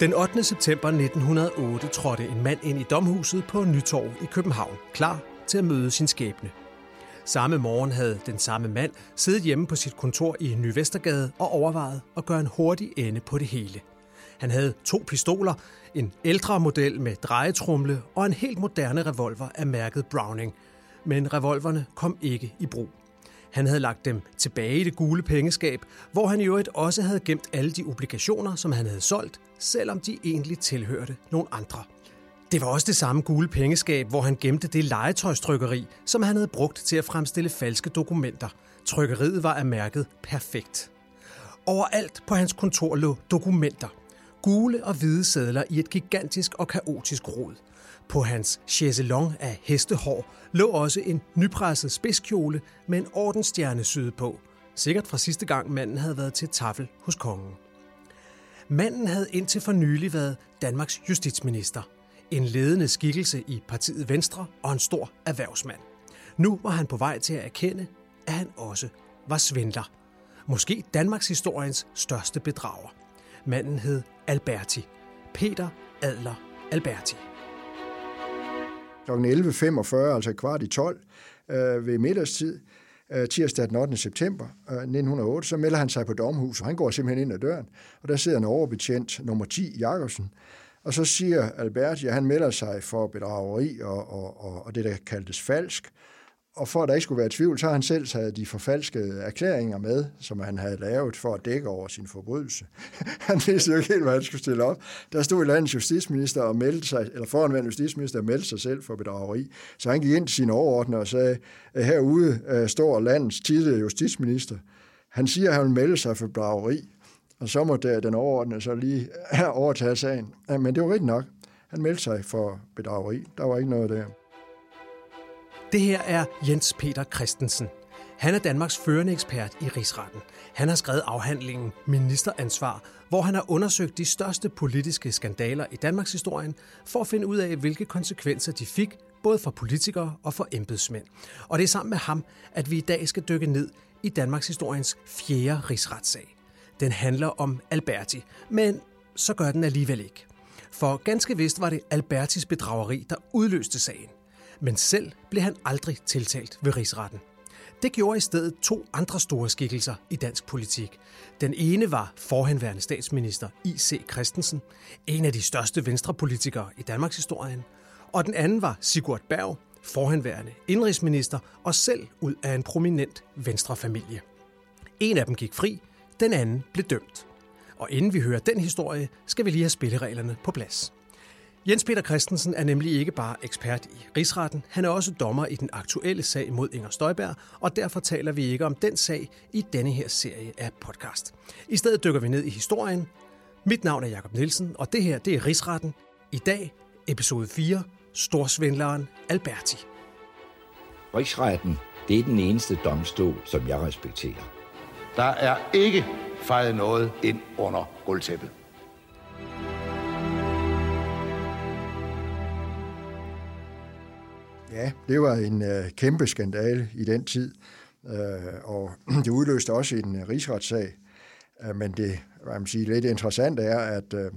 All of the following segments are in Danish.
Den 8. september 1908 trådte en mand ind i domhuset på Nytorv i København, klar til at møde sin skæbne. Samme morgen havde den samme mand siddet hjemme på sit kontor i Ny Vestergade og overvejet at gøre en hurtig ende på det hele. Han havde to pistoler, en ældre model med drejetrumle og en helt moderne revolver af mærket Browning. Men revolverne kom ikke i brug. Han havde lagt dem tilbage i det gule pengeskab, hvor han i øvrigt også havde gemt alle de obligationer, som han havde solgt, selvom de egentlig tilhørte nogle andre. Det var også det samme gule pengeskab, hvor han gemte det legetøjstrykkeri, som han havde brugt til at fremstille falske dokumenter. Trykkeriet var af mærket perfekt. Overalt på hans kontor lå dokumenter. Gule og hvide sædler i et gigantisk og kaotisk rod. På hans chaiselong af hestehår lå også en nypresset spidskjole med en ordensstjerne syet på. Sikkert fra sidste gang manden havde været til tafel hos kongen. Manden havde indtil for nylig været Danmarks justitsminister. En ledende skikkelse i partiet Venstre og en stor erhvervsmand. Nu var han på vej til at erkende, at han også var svindler. Måske Danmarks historiens største bedrager. Manden hed Alberti. Peter Adler Alberti kl. 11.45, altså kvart i 12 øh, ved middagstid, øh, tirsdag den 8. september øh, 1908, så melder han sig på domhus, og han går simpelthen ind ad døren, og der sidder en overbetjent, nummer 10, Jakobsen, og så siger Albert, at han melder sig for bedrageri og, og, og, og det, der kaldtes falsk, og for at der ikke skulle være tvivl, så har han selv taget de forfalskede erklæringer med, som han havde lavet for at dække over sin forbrydelse. han vidste jo ikke helt, hvad han skulle stille op. Der stod landets justitsminister og meldte sig, eller foranværende justitsminister og meldte sig selv for bedrageri. Så han gik ind til sine overordnede og sagde, at herude øh, står landets tidligere justitsminister. Han siger, at han vil melde sig for bedrageri, og så må den overordnede så lige øh, overtage sagen. Men det var rigtigt nok. Han meldte sig for bedrageri. Der var ikke noget der. Det her er Jens Peter Christensen. Han er Danmarks førende ekspert i rigsretten. Han har skrevet afhandlingen Ministeransvar, hvor han har undersøgt de største politiske skandaler i Danmarks historien for at finde ud af, hvilke konsekvenser de fik, både for politikere og for embedsmænd. Og det er sammen med ham, at vi i dag skal dykke ned i Danmarks historiens fjerde rigsretssag. Den handler om Alberti, men så gør den alligevel ikke. For ganske vist var det Albertis bedrageri, der udløste sagen men selv blev han aldrig tiltalt ved rigsretten. Det gjorde i stedet to andre store skikkelser i dansk politik. Den ene var forhenværende statsminister I.C. Christensen, en af de største venstrepolitikere i Danmarks historien, og den anden var Sigurd Berg, forhenværende indrigsminister og selv ud af en prominent venstrefamilie. En af dem gik fri, den anden blev dømt. Og inden vi hører den historie, skal vi lige have spillereglerne på plads. Jens Peter Christensen er nemlig ikke bare ekspert i rigsretten, han er også dommer i den aktuelle sag mod Inger Støjberg, og derfor taler vi ikke om den sag i denne her serie af podcast. I stedet dykker vi ned i historien. Mit navn er Jakob Nielsen, og det her det er Rigsretten. I dag episode 4, Storsvindleren Alberti. Rigsretten, det er den eneste domstol, som jeg respekterer. Der er ikke fejret noget ind under gulvtæppet. Ja, det var en øh, kæmpe skandale i den tid, øh, og det udløste også en øh, rigsretssag. Øh, men det hvad man siger, lidt interessant er, at øh,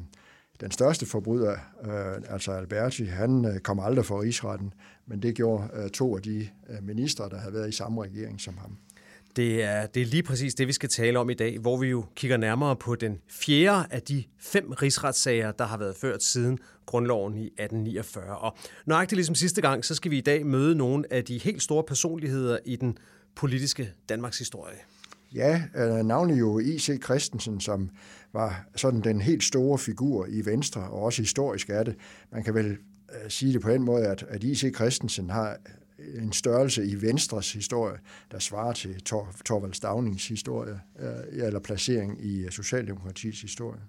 den største forbryder, øh, altså Alberti, han øh, kom aldrig for rigsretten, men det gjorde øh, to af de øh, ministre, der havde været i samme regering som ham. Det er, det er lige præcis det, vi skal tale om i dag, hvor vi jo kigger nærmere på den fjerde af de fem rigsretssager, der har været ført siden grundloven i 1849. Og nøjagtigt ligesom sidste gang, så skal vi i dag møde nogle af de helt store personligheder i den politiske Danmarks historie. Ja, øh, navnet jo I.C. Christensen, som var sådan den helt store figur i Venstre, og også historisk er det. Man kan vel øh, sige det på en måde, at, at I.C. Christensen har en størrelse i Venstres historie, der svarer til Tor, Torvald Stavnings historie, øh, eller placering i øh, Socialdemokratiets historie.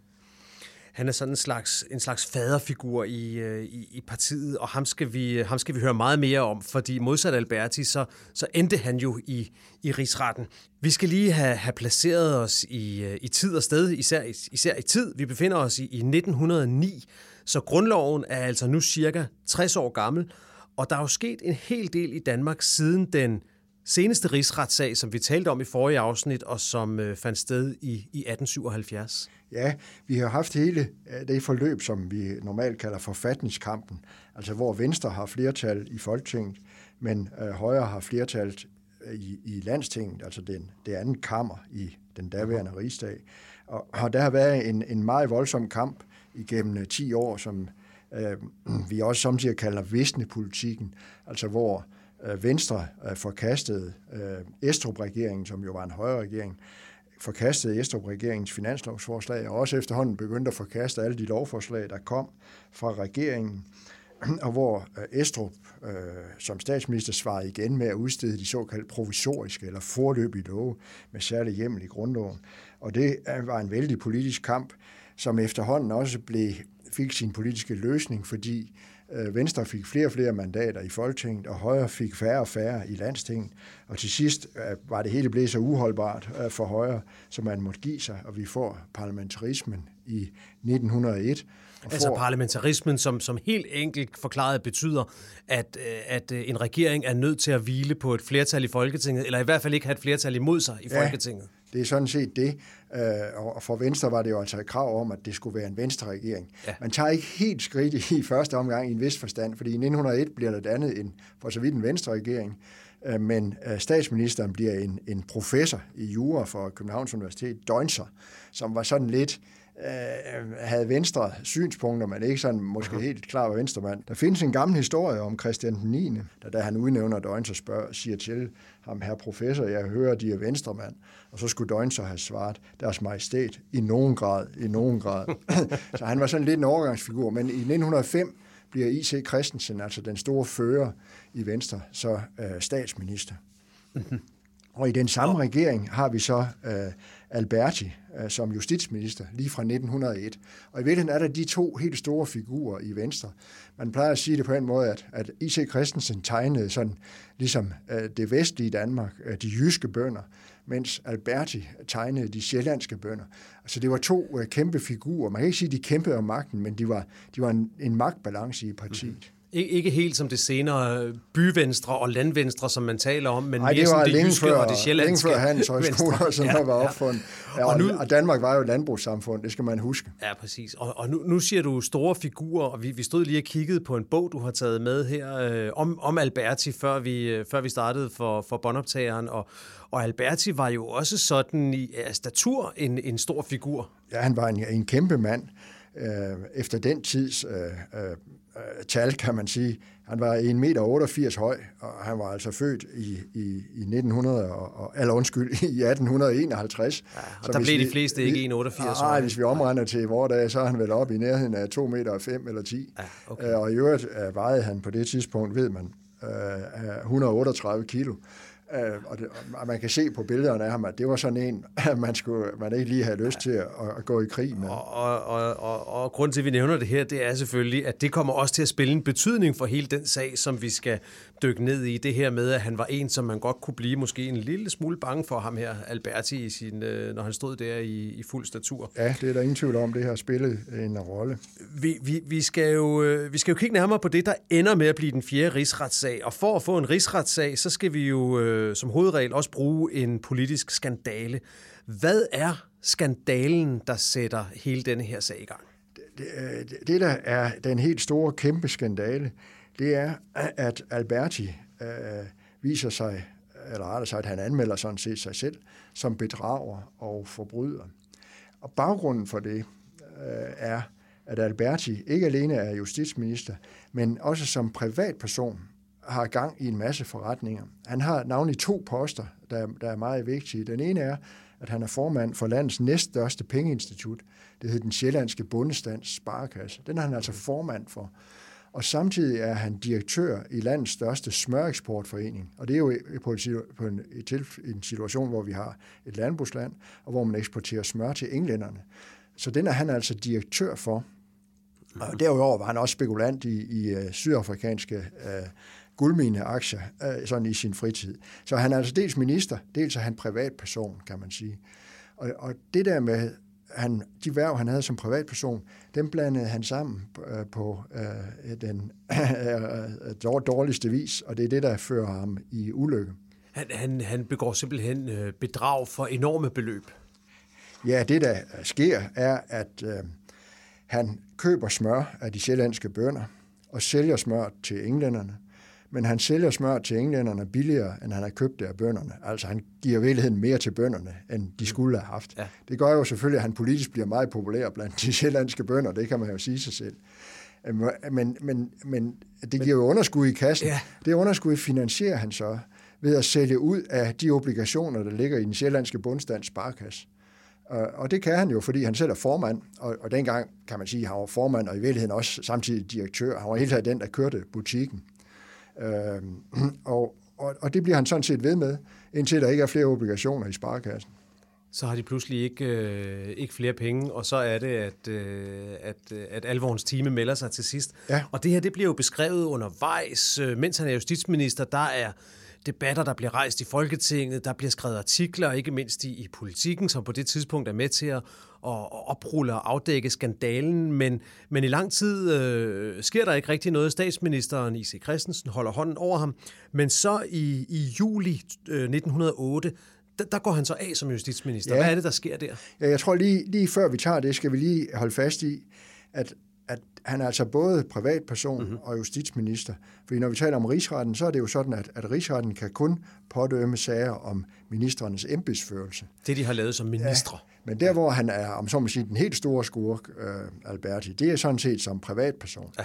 Han er sådan en slags, en slags faderfigur i, øh, i, i partiet, og ham skal, vi, ham skal vi høre meget mere om, fordi modsat Alberti, så, så endte han jo i, i rigsretten. Vi skal lige have, have placeret os i, i tid og sted, især, især i tid. Vi befinder os i, i 1909, så grundloven er altså nu cirka 60 år gammel, og der er jo sket en hel del i Danmark siden den seneste rigsretssag, som vi talte om i forrige afsnit, og som øh, fandt sted i, i 1877? Ja, vi har haft hele øh, det forløb, som vi normalt kalder forfatningskampen, altså hvor Venstre har flertal i Folketinget, men øh, Højre har flertal i, i landstinget, altså den, det andet kammer i den daværende rigsdag. Og, og der har været en, en meget voldsom kamp igennem 10 år, som øh, vi også samtidig kalder visnepolitikken, altså hvor øh, Venstre øh, forkastede øh, Estrup-regeringen, som jo var en højre regering, forkastede Estrup-regeringens finanslovsforslag, og også efterhånden begyndte at forkaste alle de lovforslag, der kom fra regeringen, og hvor øh, Estrup øh, som statsminister svarede igen med at udstede de såkaldte provisoriske eller forløbige love med særlig hjemmel i grundloven. Og det øh, var en vældig politisk kamp, som efterhånden også blev, fik sin politiske løsning, fordi øh, Venstre fik flere og flere mandater i Folketinget, og Højre fik færre og færre i landstinget. Og til sidst øh, var det hele blevet så uholdbart øh, for Højre, som man måtte give sig, og vi får parlamentarismen i 1901. Og altså får... parlamentarismen, som, som helt enkelt forklaret betyder, at, at en regering er nødt til at hvile på et flertal i Folketinget, eller i hvert fald ikke have et flertal imod sig i ja, Folketinget. Det er sådan set det. Øh, og for Venstre var det jo altså et krav om, at det skulle være en venstre-regering. Ja. Man tager ikke helt skridt i første omgang i en vis forstand, fordi i 1901 bliver der dannet en, for så vidt en venstre-regering, øh, men øh, statsministeren bliver en, en professor i jura for Københavns Universitet, Døgnser, som var sådan lidt øh, havde venstre synspunkter, men ikke sådan måske helt klar var venstremand. Der findes en gammel historie om Christian den 9., der da han udnævner Døgnser, spørger, siger til ham, herr professor, jeg hører, de er venstremand. Og så skulle Døgnser have svaret, deres majestæt, i nogen grad, i nogen grad. så han var sådan lidt en overgangsfigur, men i 1905 bliver I.C. Christensen, altså den store fører i Venstre, så øh, statsminister. Og i den samme regering har vi så øh, Alberti øh, som justitsminister lige fra 1901. Og i virkeligheden er der de to helt store figurer i Venstre. Man plejer at sige det på en måde, at, at I.C. Christensen tegnede sådan ligesom øh, det vestlige Danmark, øh, de jyske bønder, mens Alberti tegnede de sjællandske bønder. Altså det var to kæmpe figurer. Man kan ikke sige, at de kæmpede om magten, men de var, de var en, en magtbalance i partiet. Mhm. Ikke helt som det senere byvenstre og landvenstre, som man taler om, men Ej, mere det var det jyske før, og det sjællandske. Længe før Hans Højskole, som ja, var opfundet. Ja, og, nu, og Danmark var jo et landbrugssamfund, det skal man huske. Ja, præcis. Og, og nu, nu siger du store figurer, og vi, vi stod lige og kiggede på en bog, du har taget med her, øh, om, om Alberti, før vi, øh, før vi startede for, for båndoptageren, og, og Alberti var jo også sådan i af statur en, en stor figur. Ja, han var en, en kæmpe mand. Øh, efter den tids øh, øh, øh, tal, kan man sige. Han var 1,88 meter høj, og han var altså født i, i, i 1900, og, eller undskyld, i 1851. Ja, og så der blev vi, de fleste ikke 1,88 høj. Nej, hvis vi omregner til vores dag, så er han vel oppe i nærheden af 2 meter 5 eller 10. Ja, okay. Øh, og i øvrigt øh, vejede han på det tidspunkt, ved man, 138 kilo. Øh, og, det, og man kan se på billederne af ham, at det var sådan en, man, skulle, man ikke lige havde lyst til at, at gå i krig med. Og, og, og, og, og grund til, at vi nævner det her, det er selvfølgelig, at det kommer også til at spille en betydning for hele den sag, som vi skal dykke ned i. Det her med, at han var en, som man godt kunne blive måske en lille smule bange for ham her, Alberti, i sin, øh, når han stod der i, i fuld statur. Ja, det er der ingen tvivl om, det har spillet en rolle. Vi, vi, vi, skal jo, øh, vi skal jo kigge nærmere på det, der ender med at blive den fjerde rigsretssag. Og for at få en rigsretssag, så skal vi jo øh, som hovedregel også bruge en politisk skandale. Hvad er skandalen, der sætter hele denne her sag i gang? Det, det, det der er den helt store, kæmpe skandale, det er, at Alberti øh, viser sig, eller rettere sagt, at han anmelder sådan set sig selv, som bedrager og forbryder. Og baggrunden for det øh, er, at Alberti ikke alene er justitsminister, men også som privatperson har gang i en masse forretninger. Han har navnlig to poster, der, der er meget vigtige. Den ene er, at han er formand for landets næststørste pengeinstitut. Det hedder den Sjællandske Bundestands Sparekasse. Den er han altså formand for. Og samtidig er han direktør i landets største smøreksportforening. Og det er jo på en, på en, en situation, hvor vi har et landbrugsland, og hvor man eksporterer smør til englænderne. Så den er han altså direktør for. Og derudover var han også spekulant i, i uh, sydafrikanske uh, guldmineaktier uh, sådan i sin fritid. Så han er altså dels minister, dels er han privatperson, kan man sige. Og, og det der med han, de værv, han havde som privatperson, dem blandede han sammen øh, på øh, den øh, dårligste vis, og det er det, der fører ham i ulykke. Han, han, han begår simpelthen øh, bedrag for enorme beløb. Ja, det der sker er, at øh, han køber smør af de sjællandske bønder og sælger smør til englænderne. Men han sælger smør til englænderne billigere, end han har købt det af bønderne. Altså han giver virkeligheden mere til bønderne, end de skulle have haft. Ja. Det gør jo selvfølgelig, at han politisk bliver meget populær blandt de sjællandske bønder. Det kan man jo sige sig selv. Men, men, men det giver jo underskud i kassen. Ja. Det underskud finansierer han så ved at sælge ud af de obligationer, der ligger i den sjællandske bundstands sparkasse. Og det kan han jo, fordi han selv er formand, og, og dengang kan man sige, at han var formand, og i virkeligheden også samtidig direktør. Han var helt den, der kørte butikken. Øh, og, og, og det bliver han sådan set ved med, indtil der ikke er flere obligationer i sparekassen. Så har de pludselig ikke, øh, ikke flere penge, og så er det, at, øh, at, at alvorens time melder sig til sidst. Ja. Og det her det bliver jo beskrevet undervejs, øh, mens han er justitsminister. Der er debatter, der bliver rejst i Folketinget, der bliver skrevet artikler, ikke mindst i, i politikken, som på det tidspunkt er med til at, at oprulle og afdække skandalen. Men, men i lang tid øh, sker der ikke rigtig noget. Statsministeren I.C. Christensen holder hånden over ham. Men så i, i juli øh, 1908, der, der går han så af som justitsminister. Ja. Hvad er det, der sker der? Ja, jeg tror lige, lige før vi tager det, skal vi lige holde fast i, at at han er altså både privatperson mm-hmm. og justitsminister. Fordi når vi taler om rigsretten, så er det jo sådan, at, at rigsretten kan kun pådømme sager om ministerens embedsførelse. Det, de har lavet som ministre. Ja, men der, hvor han er, om så man sige, den helt store skurk, uh, Alberti, det er sådan set som privatperson. Ja.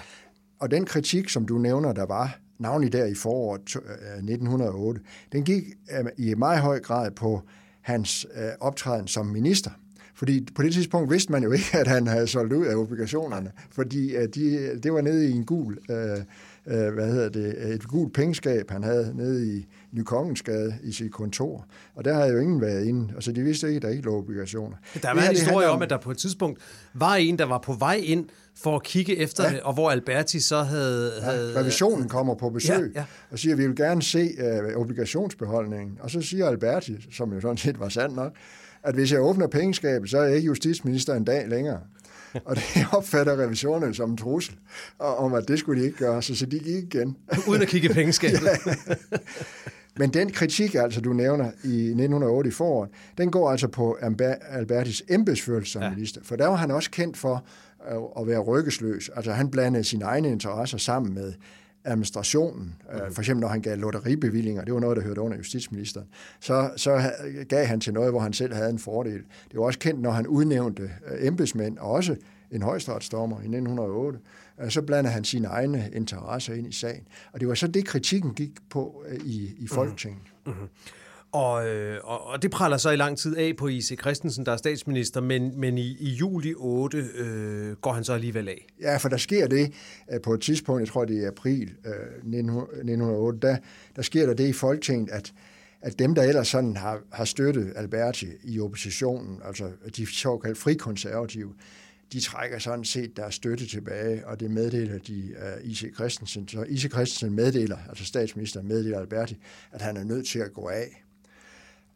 Og den kritik, som du nævner, der var, navnlig der i foråret 1908, den gik uh, i meget høj grad på hans uh, optræden som minister. Fordi på det tidspunkt vidste man jo ikke, at han havde solgt ud af obligationerne, fordi uh, de, det var nede i en gul, uh, uh, hvad hedder det, et gult pengeskab, han havde nede i Nykongensgade i sit kontor. Og der havde jo ingen været inde, og så de vidste ikke, at der ikke lå obligationer. Der var en historie om, at der på et tidspunkt var en, der var på vej ind for at kigge efter ja. det, og hvor Alberti så havde... Ja, havde revisionen kommer på besøg ja, ja. og siger, at vi vil gerne se uh, obligationsbeholdningen. Og så siger Alberti, som jo sådan set var sandt nok, at hvis jeg åbner pengeskabet, så er jeg ikke justitsminister en dag længere. Og det opfatter revisorerne som en trussel, om at det skulle de ikke gøre, så, så de gik igen. Uden at kigge i pengeskabet. ja. Men den kritik, altså du nævner i 1908 i foråret, den går altså på Albertis embedsførelse som ja. minister, for der var han også kendt for at være rykkesløs. Altså han blandede sine egne interesser sammen med administrationen, mm. for eksempel når han gav lotteribevillinger, det var noget, der hørte under justitsministeren, så, så gav han til noget, hvor han selv havde en fordel. Det var også kendt, når han udnævnte øh, embedsmænd, og også en højstrætsdommer i 1908, øh, så blandede han sine egne interesser ind i sagen. Og det var så det, kritikken gik på i, i mhm. Folketinget. Mm-hmm. Og, øh, og, og det praller så i lang tid af på I.C. Christensen, der er statsminister, men, men i, i juli 8 øh, går han så alligevel af. Ja, for der sker det øh, på et tidspunkt, jeg tror det er april øh, 1908, der, der sker der det i Folketinget, at, at dem, der ellers sådan har, har støttet Alberti i oppositionen, altså de såkaldt frikonservative, de trækker sådan set deres støtte tilbage, og det meddeler de øh, uh, I.C. Christensen. Så I.C. Christensen meddeler, altså statsministeren meddeler Alberti, at han er nødt til at gå af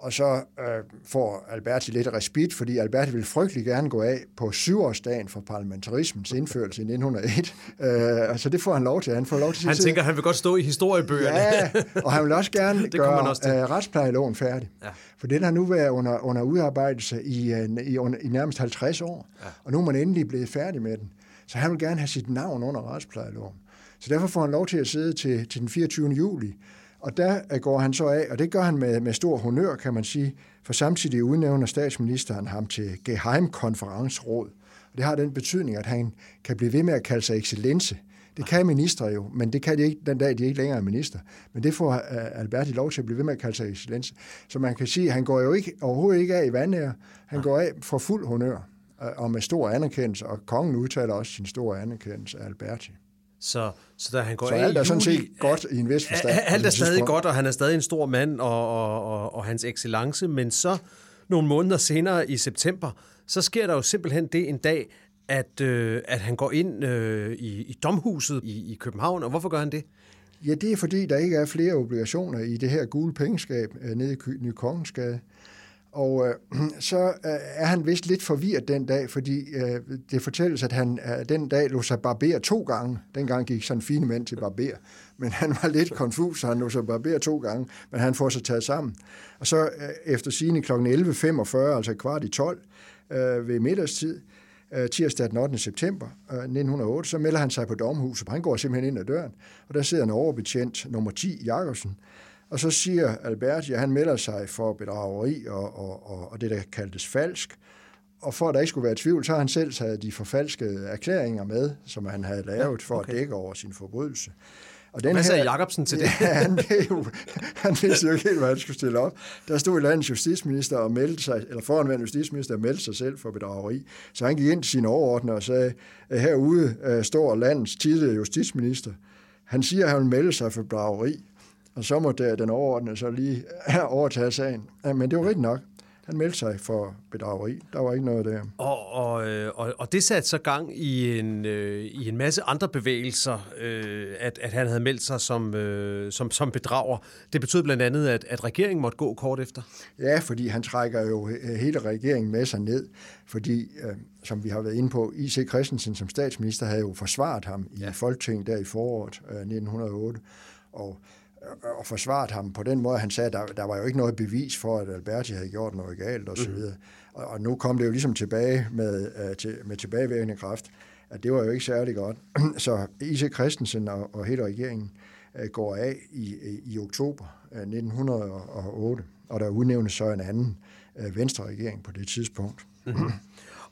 og så øh, får Alberti lidt respit, fordi Alberti vil frygtelig gerne gå af på syvårsdagen for parlamentarismens indførelse i 1901. Øh, altså det får han lov til. Han får lov til Han tænker, at han vil godt stå i historiebøgerne. Ja, og han vil også gerne gøre også øh, retsplejeloven færdig. Ja. For den har nu været under, under udarbejdelse i, øh, i, under, i nærmest 50 år, ja. og nu er man endelig blevet færdig med den. Så han vil gerne have sit navn under retsplejeloven. Så derfor får han lov til at sidde til, til den 24. juli og der går han så af, og det gør han med, med stor honør, kan man sige, for samtidig udnævner statsministeren ham til Geheimkonferensråd. Og det har den betydning, at han kan blive ved med at kalde sig excellence. Det kan ministre jo, men det kan de ikke den dag, de ikke længere er minister. Men det får øh, Alberti lov til at blive ved med at kalde sig excellence. Så man kan sige, at han går jo ikke, overhovedet ikke af i vandære. Han går af for fuld honør øh, og med stor anerkendelse, og kongen udtaler også sin store anerkendelse af Alberti. Så, så da han går så alt er sådan set godt i en vis forstand. Alt er stadig godt, og han er stadig en stor mand, og, og, og, og hans excellence, men så nogle måneder senere i september, så sker der jo simpelthen det en dag, at, øh, at han går ind øh, i, i domhuset i, i København, og hvorfor gør han det? Ja, det er fordi, der ikke er flere obligationer i det her gule pengeskab øh, nede i Ny Kongensgade. Og øh, så øh, er han vist lidt forvirret den dag, fordi øh, det fortælles, at han øh, den dag lå sig barbere to gange. Dengang gik sådan fine mænd til barber. Men han var lidt konfus, så han lå sig barbere to gange, men han får sig taget sammen. Og så øh, efter sigende kl. 11.45, altså kvart i 12, øh, ved middagstid, øh, tirsdag den 8. september øh, 1908, så melder han sig på domhuset. Han går simpelthen ind ad døren, og der sidder en overbetjent, nummer 10, Jakobsen, og så siger Alberti, at han melder sig for bedrageri og, og, og, og det, der kaldtes falsk. Og for at der ikke skulle være tvivl, så har han selv taget de forfalskede erklæringer med, som han havde lavet for okay. at dække over sin forbrydelse. Og den Hvad sagde Jacobsen til det? Ja, han, jo, han vidste jo ikke helt, hvad han skulle stille op. Der stod landets justitsminister og meldte sig, eller foranværende justitsminister og meldte sig selv for bedrageri. Så han gik ind til sine overordnere og sagde, at herude uh, står landets tidligere justitsminister. Han siger, at han vil melde sig for bedrageri, og så måtte den overordnede så lige overtage sagen. Ja, men det var rigtigt nok. Han meldte sig for bedrageri. Der var ikke noget der. Og, og, øh, og, og det satte så gang i en, øh, i en masse andre bevægelser, øh, at, at han havde meldt sig som, øh, som, som bedrager. Det betød blandt andet, at, at regeringen måtte gå kort efter. Ja, fordi han trækker jo hele regeringen med sig ned. Fordi, øh, som vi har været inde på, I.C. Christensen som statsminister havde jo forsvaret ham i ja. Folketinget der i foråret øh, 1908. Og og forsvaret ham på den måde, han sagde, at der, der var jo ikke noget bevis for, at Alberti havde gjort noget galt osv. Mm. Og, og nu kom det jo ligesom tilbage med, uh, til, med tilbagevirkende kraft, at det var jo ikke særlig godt. Så I.C. Christensen og, og hele regeringen uh, går af i, i, i oktober uh, 1908, og der udnævnes så en anden uh, venstre regering på det tidspunkt. Mm-hmm.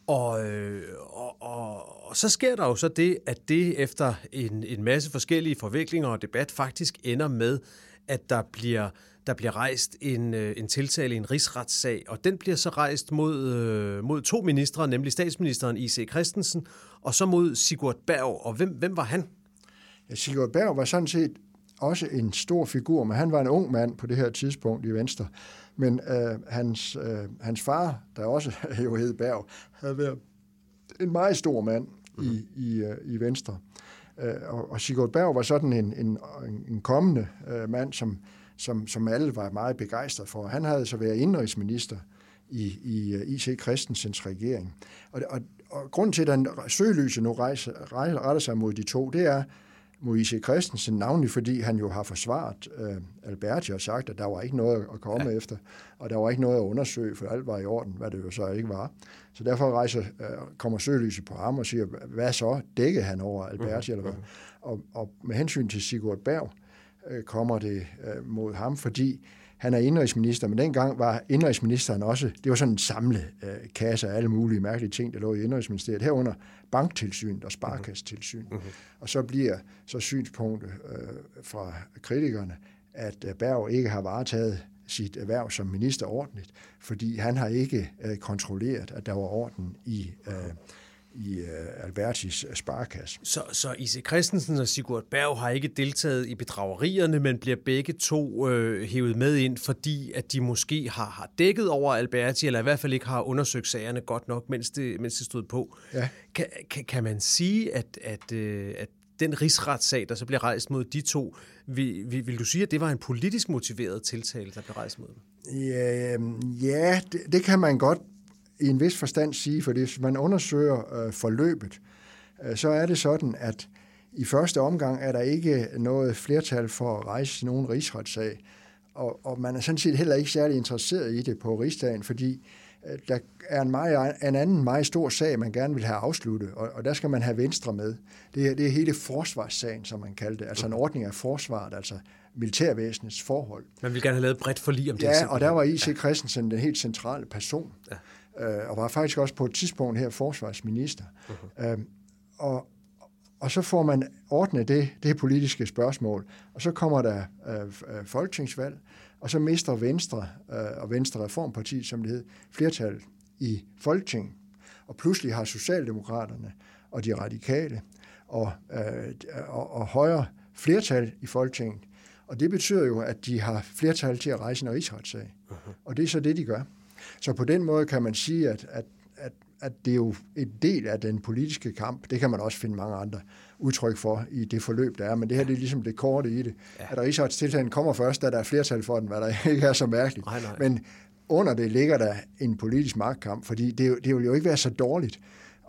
Og, øh, og, og, og så sker der jo så det, at det efter en, en masse forskellige forviklinger og debat faktisk ender med, at der bliver, der bliver rejst en, øh, en tiltale i en rigsretssag, og den bliver så rejst mod, øh, mod to ministre, nemlig statsministeren I.C. Christensen, og så mod Sigurd Berg. Og hvem, hvem var han? Ja, Sigurd Berg var sådan set også en stor figur, men han var en ung mand på det her tidspunkt i Venstre. Men øh, hans, øh, hans far, der også jo hed Berg, havde været en meget stor mand mm-hmm. i, i, øh, i Venstre. Øh, og, og Sigurd Berg var sådan en, en, en kommende øh, mand, som, som, som alle var meget begejstret for. Han havde så været indrigsminister i, i øh, I.C. Christensens regering. Og, og, og grunden til, at den søgelyse nu rejser, retter sig mod de to, det er, Moise Christensen, navnlig fordi han jo har forsvaret øh, Alberti og sagt, at der var ikke noget at komme ja. efter, og der var ikke noget at undersøge, for alt var i orden, hvad det jo så ikke var. Så derfor rejser, øh, kommer søgelyset på ham og siger, hvad så? Dækkede han over Alberti, mm-hmm. eller hvad? Mhm. Og, og med hensyn til Sigurd Berg, øh, kommer det øh, mod ham, fordi han er indrigsminister, men dengang var indrigsministeren også, det var sådan en samlet øh, kasse af alle mulige mærkelige ting, der lå i indrigsministeriet, herunder banktilsyn og sparkastilsyn. Mm-hmm. Og så bliver så synspunktet øh, fra kritikerne, at øh, Berg ikke har varetaget sit erhverv som minister ordentligt, fordi han har ikke øh, kontrolleret, at der var orden i øh, i uh, Albertis øh, sparekasse. Så, så Ise Christensen og Sigurd Berg har ikke deltaget i bedragerierne, men bliver begge to øh, hævet med ind, fordi at de måske har, har dækket over Alberti, eller i hvert fald ikke har undersøgt sagerne godt nok, mens det, mens det stod på. Ja. Kan, kan, kan man sige, at, at, øh, at den rigsretssag, der så bliver rejst mod de to, vil, vil, vil du sige, at det var en politisk motiveret tiltale, der blev rejst mod dem? Ja, ja det, det kan man godt i en vis forstand sige, for hvis man undersøger øh, forløbet, øh, så er det sådan, at i første omgang er der ikke noget flertal for at rejse nogen rigsretssag, og, og man er sådan set heller ikke særlig interesseret i det på rigsdagen, fordi øh, der er en, meget, en anden meget stor sag, man gerne vil have afsluttet, og, og der skal man have Venstre med. Det er, det er hele forsvarssagen, som man kalder det, altså en ordning af forsvaret, altså militærvæsenets forhold. Man vil gerne have lavet bredt forlig om det. Ja, og der var I.C. Christensen den helt centrale person. Ja øh, og var faktisk også på et tidspunkt her forsvarsminister. Uh-huh. Øh, og, og så får man ordnet det, det politiske spørgsmål, og så kommer der øh, øh, folketingsvalg, og så mister Venstre øh, og Venstre Reformparti, som det hed, flertal i Folketinget. Og pludselig har Socialdemokraterne og de radikale og, øh, og, og højre flertal i Folketinget. Og det betyder jo, at de har flertal til at rejse en rigsretssag. Uh-huh. Og det er så det, de gør. Så på den måde kan man sige, at, at, at, at det er jo en del af den politiske kamp. Det kan man også finde mange andre udtryk for i det forløb, der er. Men det her det er ligesom det korte i det. Ja. At rigsretstiltalen kommer først, da der er flertal for den, hvad der ikke er så mærkeligt. Nej, nej. Men under det ligger der en politisk magtkamp, fordi det, det vil jo ikke være så dårligt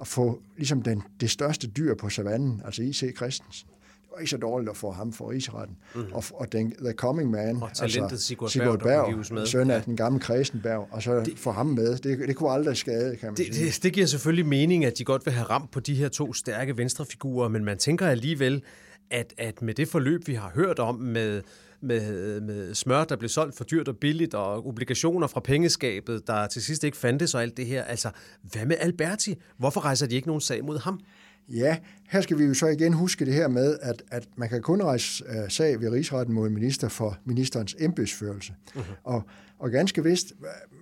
at få ligesom den, det største dyr på savannen, altså I.C. Christensen. Det var ikke så dårligt at få ham for rigsretten. Mm. Og, og den, The Coming Man, Og altså Sigurd Sigurd Berg, med. søn af Ja. den gamle Kresenberg, og så det, få ham med. Det, det kunne aldrig skade, kan man Det, sige. det, det giver selvfølgelig mening, at de godt vil have ramt på de her to stærke venstrefigurer, men man tænker alligevel, at, at med det forløb, vi har hørt om med, med, med smør, der blev solgt for dyrt og billigt, og obligationer fra pengeskabet, der til sidst ikke fandtes og alt det her, altså, hvad med Alberti? Hvorfor rejser de ikke nogen sag mod ham? Ja, her skal vi jo så igen huske det her med, at, at man kan kun rejse uh, sag ved rigsretten mod en minister for ministerens embedsførelse. Uh-huh. Og, og ganske vist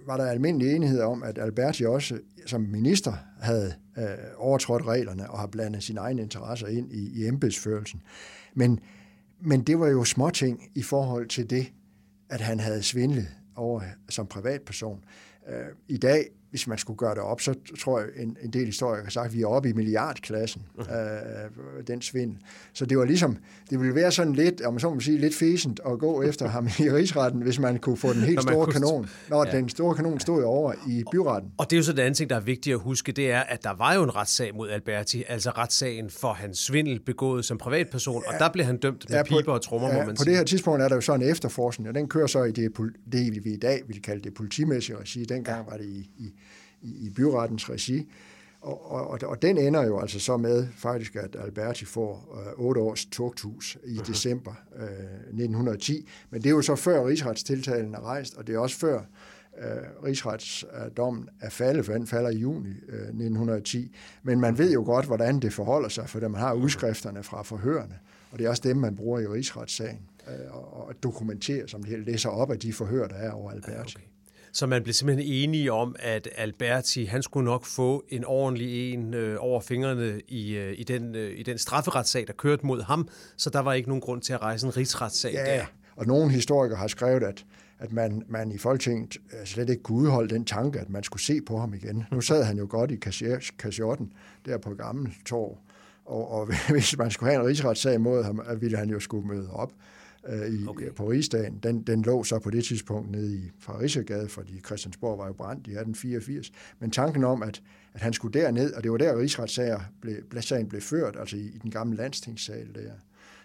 var der almindelig enighed om, at Alberti også som minister havde uh, overtrådt reglerne og har blandet sine egne interesser ind i, i embedsførelsen. Men, men det var jo småting i forhold til det, at han havde svindlet over som privatperson. Uh, I dag hvis man skulle gøre det op, så tror jeg, en, en del historikere har sagt, at vi er oppe i milliardklassen af øh, den svindel. Så det var ligesom, det ville være sådan lidt, om man så må sige, lidt fæsent at gå efter ham i rigsretten, hvis man kunne få den helt store kunne- kanon, når Ja. ja. den store kanon stod over i byretten. Og det er jo så den anden ting, der er vigtigt at huske, det er, at der var jo en retssag mod Alberti, altså retssagen for hans svindel begået som privatperson, og der blev han dømt med ja, piber og trommer, må man på sige. det her tidspunkt er der jo så en efterforskning, og den kører så i det, det vi i dag vil kalde det politimæssige regi. Dengang var det i, i, i i byrettens regi. Og, og, og, den ender jo altså så med faktisk, at Alberti får øh, otte års tugthus i december øh, 1910. Men det er jo så før rigsretstiltalen er rejst, og det er også før øh, rigsretsdommen er faldet, for den falder i juni øh, 1910. Men man ved jo godt, hvordan det forholder sig, for man har udskrifterne fra forhørene, og det er også dem, man bruger i rigsretssagen, øh, og, og dokumenterer, som det læser op af de forhør, der er over Alberti. Okay. Så man blev simpelthen enige om, at Alberti, han skulle nok få en ordentlig en øh, over fingrene i, øh, i, den, øh, i den strafferetssag, der kørte mod ham, så der var ikke nogen grund til at rejse en rigsretssag Ja, der. og nogle historikere har skrevet, at, at man, man i Folketinget øh, slet ikke kunne udholde den tanke, at man skulle se på ham igen. Nu sad han jo godt i kassierten der på Gammel Torv, og, og hvis man skulle have en rigsretssag mod ham, øh, ville han jo skulle møde op øh, i, Okay. okay. på rigsdagen. Den, den lå så på det tidspunkt nede i Frederiksgade, fordi Christiansborg var jo brændt i 1884. Men tanken om, at, at han skulle derned, og det var der rigsretssager blev, blev, sagen blev ført, altså i, i den gamle landstingssal der.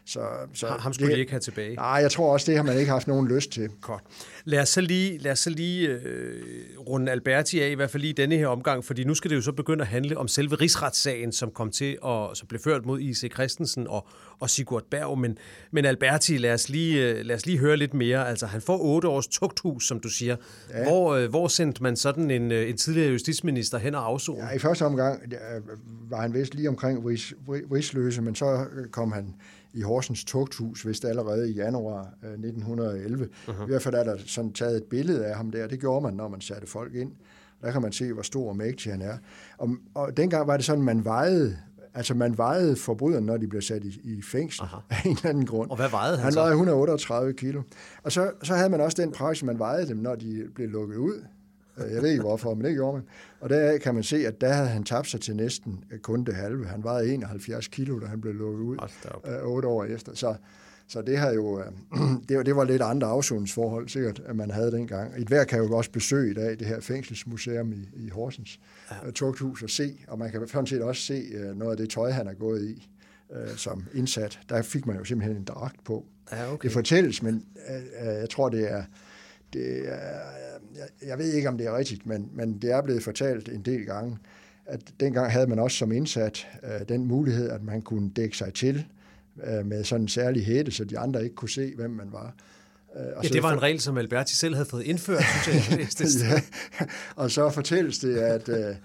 Så, så Ham skulle de ikke have tilbage. Nej, jeg tror også, det har man ikke haft nogen lyst til. Godt. Lad os så lige, lad os så lige øh, runde Alberti af, i hvert fald lige i denne her omgang, fordi nu skal det jo så begynde at handle om selve rigsretssagen, som kom til og som blev ført mod I.C. Christensen og, og Sigurd Berg. Men, men Alberti, lad os, lige, øh, lad os lige høre lidt mere. Altså, han får otte års tugthus, som du siger. Ja. Hvor, øh, hvor sendte man sådan en, øh, en tidligere justitsminister hen og afzone? Ja, I første omgang øh, var han vist lige omkring Ris, Risløse, men så øh, kom han i Horsens Tugthus, vist allerede i januar øh, 1911. Uh-huh. I hvert fald er der sådan taget et billede af ham der. Det gjorde man, når man satte folk ind. Der kan man se, hvor stor og mægtig han er. Og, og dengang var det sådan, man vejede Altså man vejede forbryderne, når de blev sat i, i fængsel Aha. af en eller anden grund. Og hvad vejede han Han så? vejede 138 kilo. Og så, så havde man også den praksis, man vejede dem, når de blev lukket ud. Øh, Jeg ved ikke hvorfor, men det gjorde man. Og der kan man se, at der havde han tabt sig til næsten kun det halve. Han vejede 71 kilo, da han blev lukket ud øh, otte år efter. Så, så det, har jo, øh, det, var- det var lidt andre afsoningsforhold, sikkert, at man havde dengang. Et hver kan jo også besøge i dag det her fængselsmuseum i, i Horsens ja. tugthus og se, og man kan sådan set også se øh, noget af det tøj, han er gået i øh, som indsat. Der fik man jo simpelthen en dragt på. Ja, okay. Det fortælles, men øh, øh, jeg tror, det er, det er jeg, jeg ved ikke, om det er rigtigt, men, men det er blevet fortalt en del gange, at dengang havde man også som indsat øh, den mulighed, at man kunne dække sig til øh, med sådan en særlig hætte, så de andre ikke kunne se, hvem man var. Øh, og Ja, så det var en regel, som Alberti selv havde fået indført, synes jeg. ja. Og så fortælles det, at øh,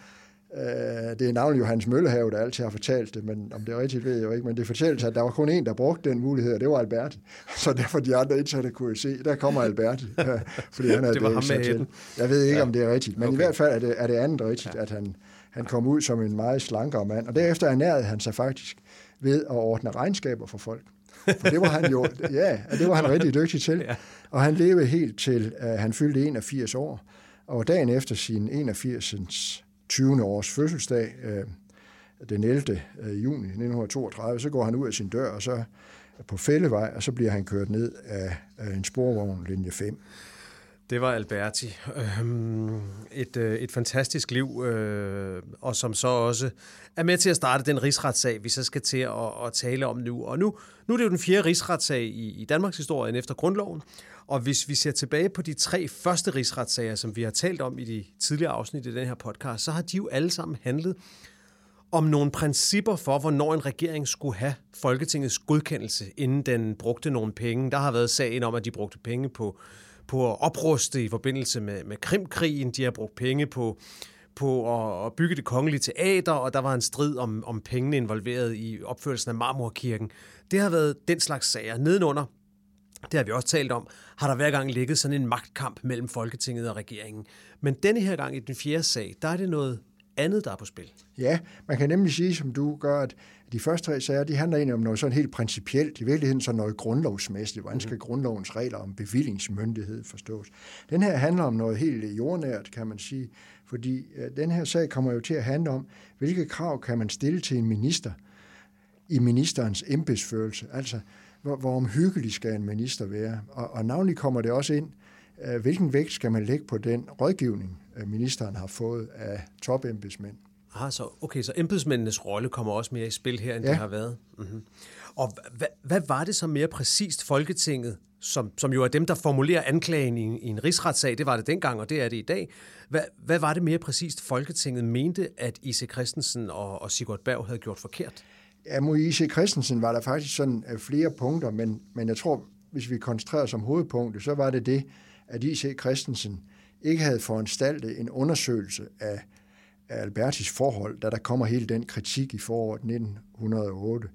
det er navnlig Johannes Møllehave, der altid har fortalt det, men om det er rigtigt, ved jeg jo ikke, men det fortælles, at der var kun en, der brugte den mulighed, og det var Alberti. Så derfor de andre indsatte kunne se, der kommer Alberti, øh, fordi han havde Det var dækket ham med til. Jeg ved ikke, ja. om det er rigtigt, men okay. I hvert fald er det, er det andet rigtigt, ja. at han, han kom ud som en meget slankere mand, og derefter ernærede han sig faktisk ved at ordne regnskaber for folk. For det var han jo, ja, det var han rigtig dygtig til. Ja. Og han levede helt til, at han fyldte 81 år. Og dagen efter sin 81. 20. års fødselsdag, øh, den 11. Øh, juni 1932, så går han ud af sin dør, og så på Fællevej, og så bliver han kørt ned af, af en sporvogn, linje 5. Det var Alberti. Øhm, et, øh, et fantastisk liv, øh, og som så også er med til at starte den rigsretssag, vi så skal til at, at tale om nu. Og nu, nu er det jo den fjerde rigsretssag i, i Danmarks historie efter grundloven. Og hvis vi ser tilbage på de tre første rigsretssager, som vi har talt om i de tidligere afsnit i den her podcast, så har de jo alle sammen handlet om nogle principper for, hvornår en regering skulle have Folketingets godkendelse, inden den brugte nogle penge. Der har været sagen om, at de brugte penge på, på at opruste i forbindelse med, med Krimkrigen. De har brugt penge på, på at, at bygge det kongelige teater, og der var en strid om, om pengene involveret i opførelsen af Marmorkirken. Det har været den slags sager. Nedenunder, det har vi også talt om, har der hver gang ligget sådan en magtkamp mellem Folketinget og regeringen. Men denne her gang i den fjerde sag, der er det noget andet, der er på spil. Ja, man kan nemlig sige, som du gør, at de første tre sager, de handler egentlig om noget sådan helt principielt, i virkeligheden sådan noget grundlovsmæssigt. Hvordan skal mhm. grundlovens regler om bevillingsmyndighed forstås? Den her handler om noget helt jordnært, kan man sige, fordi uh, den her sag kommer jo til at handle om, hvilke krav kan man stille til en minister i ministerens embedsførelse, altså hvor, hvor omhyggelig skal en minister være? Og, og navnlig kommer det også ind, uh, hvilken vægt skal man lægge på den rådgivning, uh, ministeren har fået af topembedsmænd? Ah, så, okay, så embedsmændenes rolle kommer også mere i spil her, end ja. det har været. Mm-hmm. Og hvad, hvad var det så mere præcist Folketinget, som, som jo er dem, der formulerer anklagen i, i en rigsretssag, det var det dengang, og det er det i dag. Hvad, hvad var det mere præcist Folketinget mente, at I.C. Christensen og, og Sigurd Berg havde gjort forkert? Ja, Moise Christensen var der faktisk sådan øh, flere punkter, men, men jeg tror, hvis vi koncentrerer os om hovedpunktet, så var det det, at I.C. Christensen ikke havde foranstaltet en undersøgelse af af Albertis forhold, da der kommer hele den kritik i foråret 1908.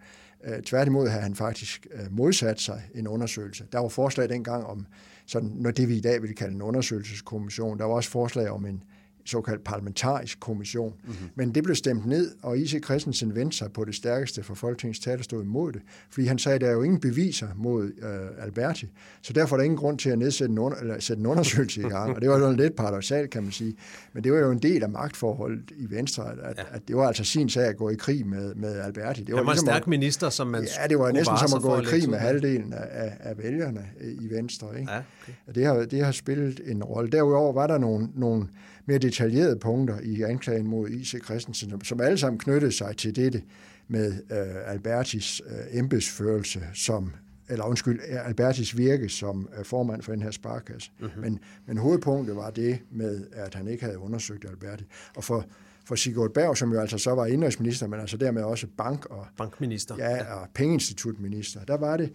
Øh, tværtimod havde han faktisk øh, modsat sig en undersøgelse. Der var forslag dengang om sådan, når det vi i dag vil kalde en undersøgelseskommission. Der var også forslag om en såkaldt parlamentarisk kommission. Mm-hmm. Men det blev stemt ned, og I.C. Christensen vendte sig på det stærkeste for Folketingets talerstol imod det, fordi han sagde, at der er jo ingen beviser mod øh, Alberti, så derfor er der ingen grund til at nedsætte en, under, eller sætte en undersøgelse i gang. Og det var jo lidt paradoxalt, kan man sige. Men det var jo en del af magtforholdet i Venstre, at, ja. at det var altså sin sag at gå i krig med, med Alberti. Det var, han var ligesom en stærk minister, som man Ja, det var næsten som at gå i krig med halvdelen af, af, af vælgerne i Venstre. Ikke? Ja, okay. det, har, det har spillet en rolle. Derudover var der nogle, nogle mere detaljerede punkter i anklagen mod I.C. Christensen, som alle sammen knyttede sig til dette med uh, Albertis uh, embedsførelse som eller undskyld, Albertis virke som uh, formand for den her sparkasse. Mm-hmm. Men, men hovedpunktet var det med, at han ikke havde undersøgt Alberti. Og for, for Sigurd Berg, som jo altså så var indrigsminister, men altså dermed også bank- og, Bankminister. Ja, og pengeinstitutminister, der var det,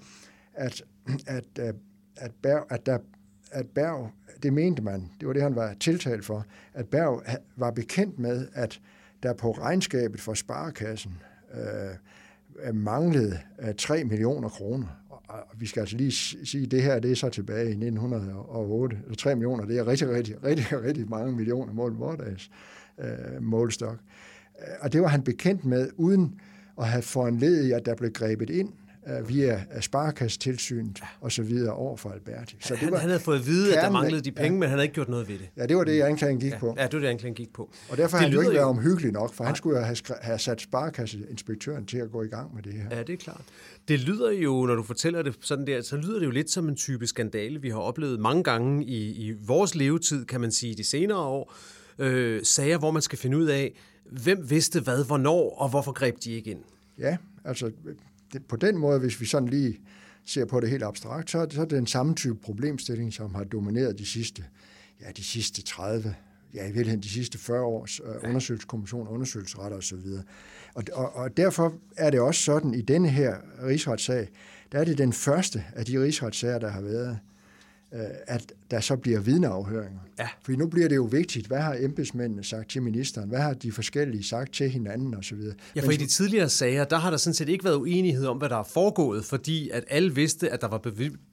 at, at, at, Berg, at der at Berg, det mente man, det var det, han var tiltalt for, at Berg var bekendt med, at der på regnskabet for sparekassen øh, manglede øh, 3 millioner kroner. Og vi skal altså lige sige, at det her det er så tilbage i 1908. 3 altså, millioner, det er rigtig, rigtig, rigtig, rigtig mange millioner mål vordags øh, målstok. Øh, og det var han bekendt med, uden at have foranledet, at der blev grebet ind uh, via Sparkastilsynet og så videre over for Alberti. Så det han, var han havde fået at vide, at der manglede de penge, ja. men han havde ikke gjort noget ved det. Ja, det var det, anklagen gik ja, på. Ja, det var det, anklagen gik på. Og derfor har han jo ikke været omhyggelig nok, for Nej. han skulle jo have, have sat Sparkasseinspektøren til at gå i gang med det her. Ja, det er klart. Det lyder jo, når du fortæller det sådan der, så lyder det jo lidt som en type skandale, vi har oplevet mange gange i, i vores levetid, kan man sige, de senere år. Øh, sager, hvor man skal finde ud af, hvem vidste hvad, hvornår, og hvorfor greb de ikke ind? Ja, altså det, på den måde, hvis vi sådan lige ser på det helt abstrakt, så, så er det den samme type problemstilling, som har domineret de sidste, ja, de sidste 30, ja i virkeligheden de sidste 40 års øh, undersøgelseskommission, undersøgelsesretter osv. Og, og, og derfor er det også sådan, i denne her rigsretssag, der er det den første af de rigsretssager, der har været, at der så bliver vidneafhøringer. Ja. For nu bliver det jo vigtigt, hvad har embedsmændene sagt til ministeren, hvad har de forskellige sagt til hinanden osv. Ja, for Men, i de tidligere sager, der har der sådan set ikke været uenighed om, hvad der er foregået, fordi at alle vidste, at der var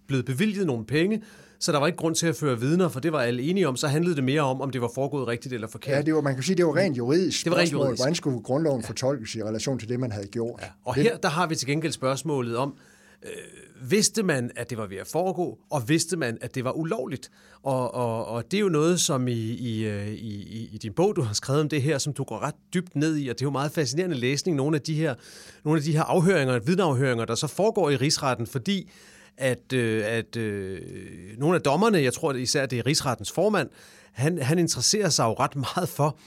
blevet bevilget nogle penge, så der var ikke grund til at føre vidner, for det var alle enige om. Så handlede det mere om, om det var foregået rigtigt eller forkert. Ja, det var, man kan sige, det var rent juridisk det var rent juridisk. Hvordan skulle grundloven ja. fortolkes i relation til det, man havde gjort? Ja. Og det, her der har vi til gengæld spørgsmålet om, øh, vidste man, at det var ved at foregå, og vidste man, at det var ulovligt. Og, og, og det er jo noget, som i, øh, i, i, i din bog, du har skrevet om det her, som du går ret dybt ned i, og det er jo meget fascinerende læsning, nogle af de her, nogle af de her afhøringer, vidneafhøringer, der så foregår i rigsretten, fordi at, øh, at øh, nogle af dommerne, jeg tror især det er rigsrettens formand, han, han interesserer sig jo ret meget for,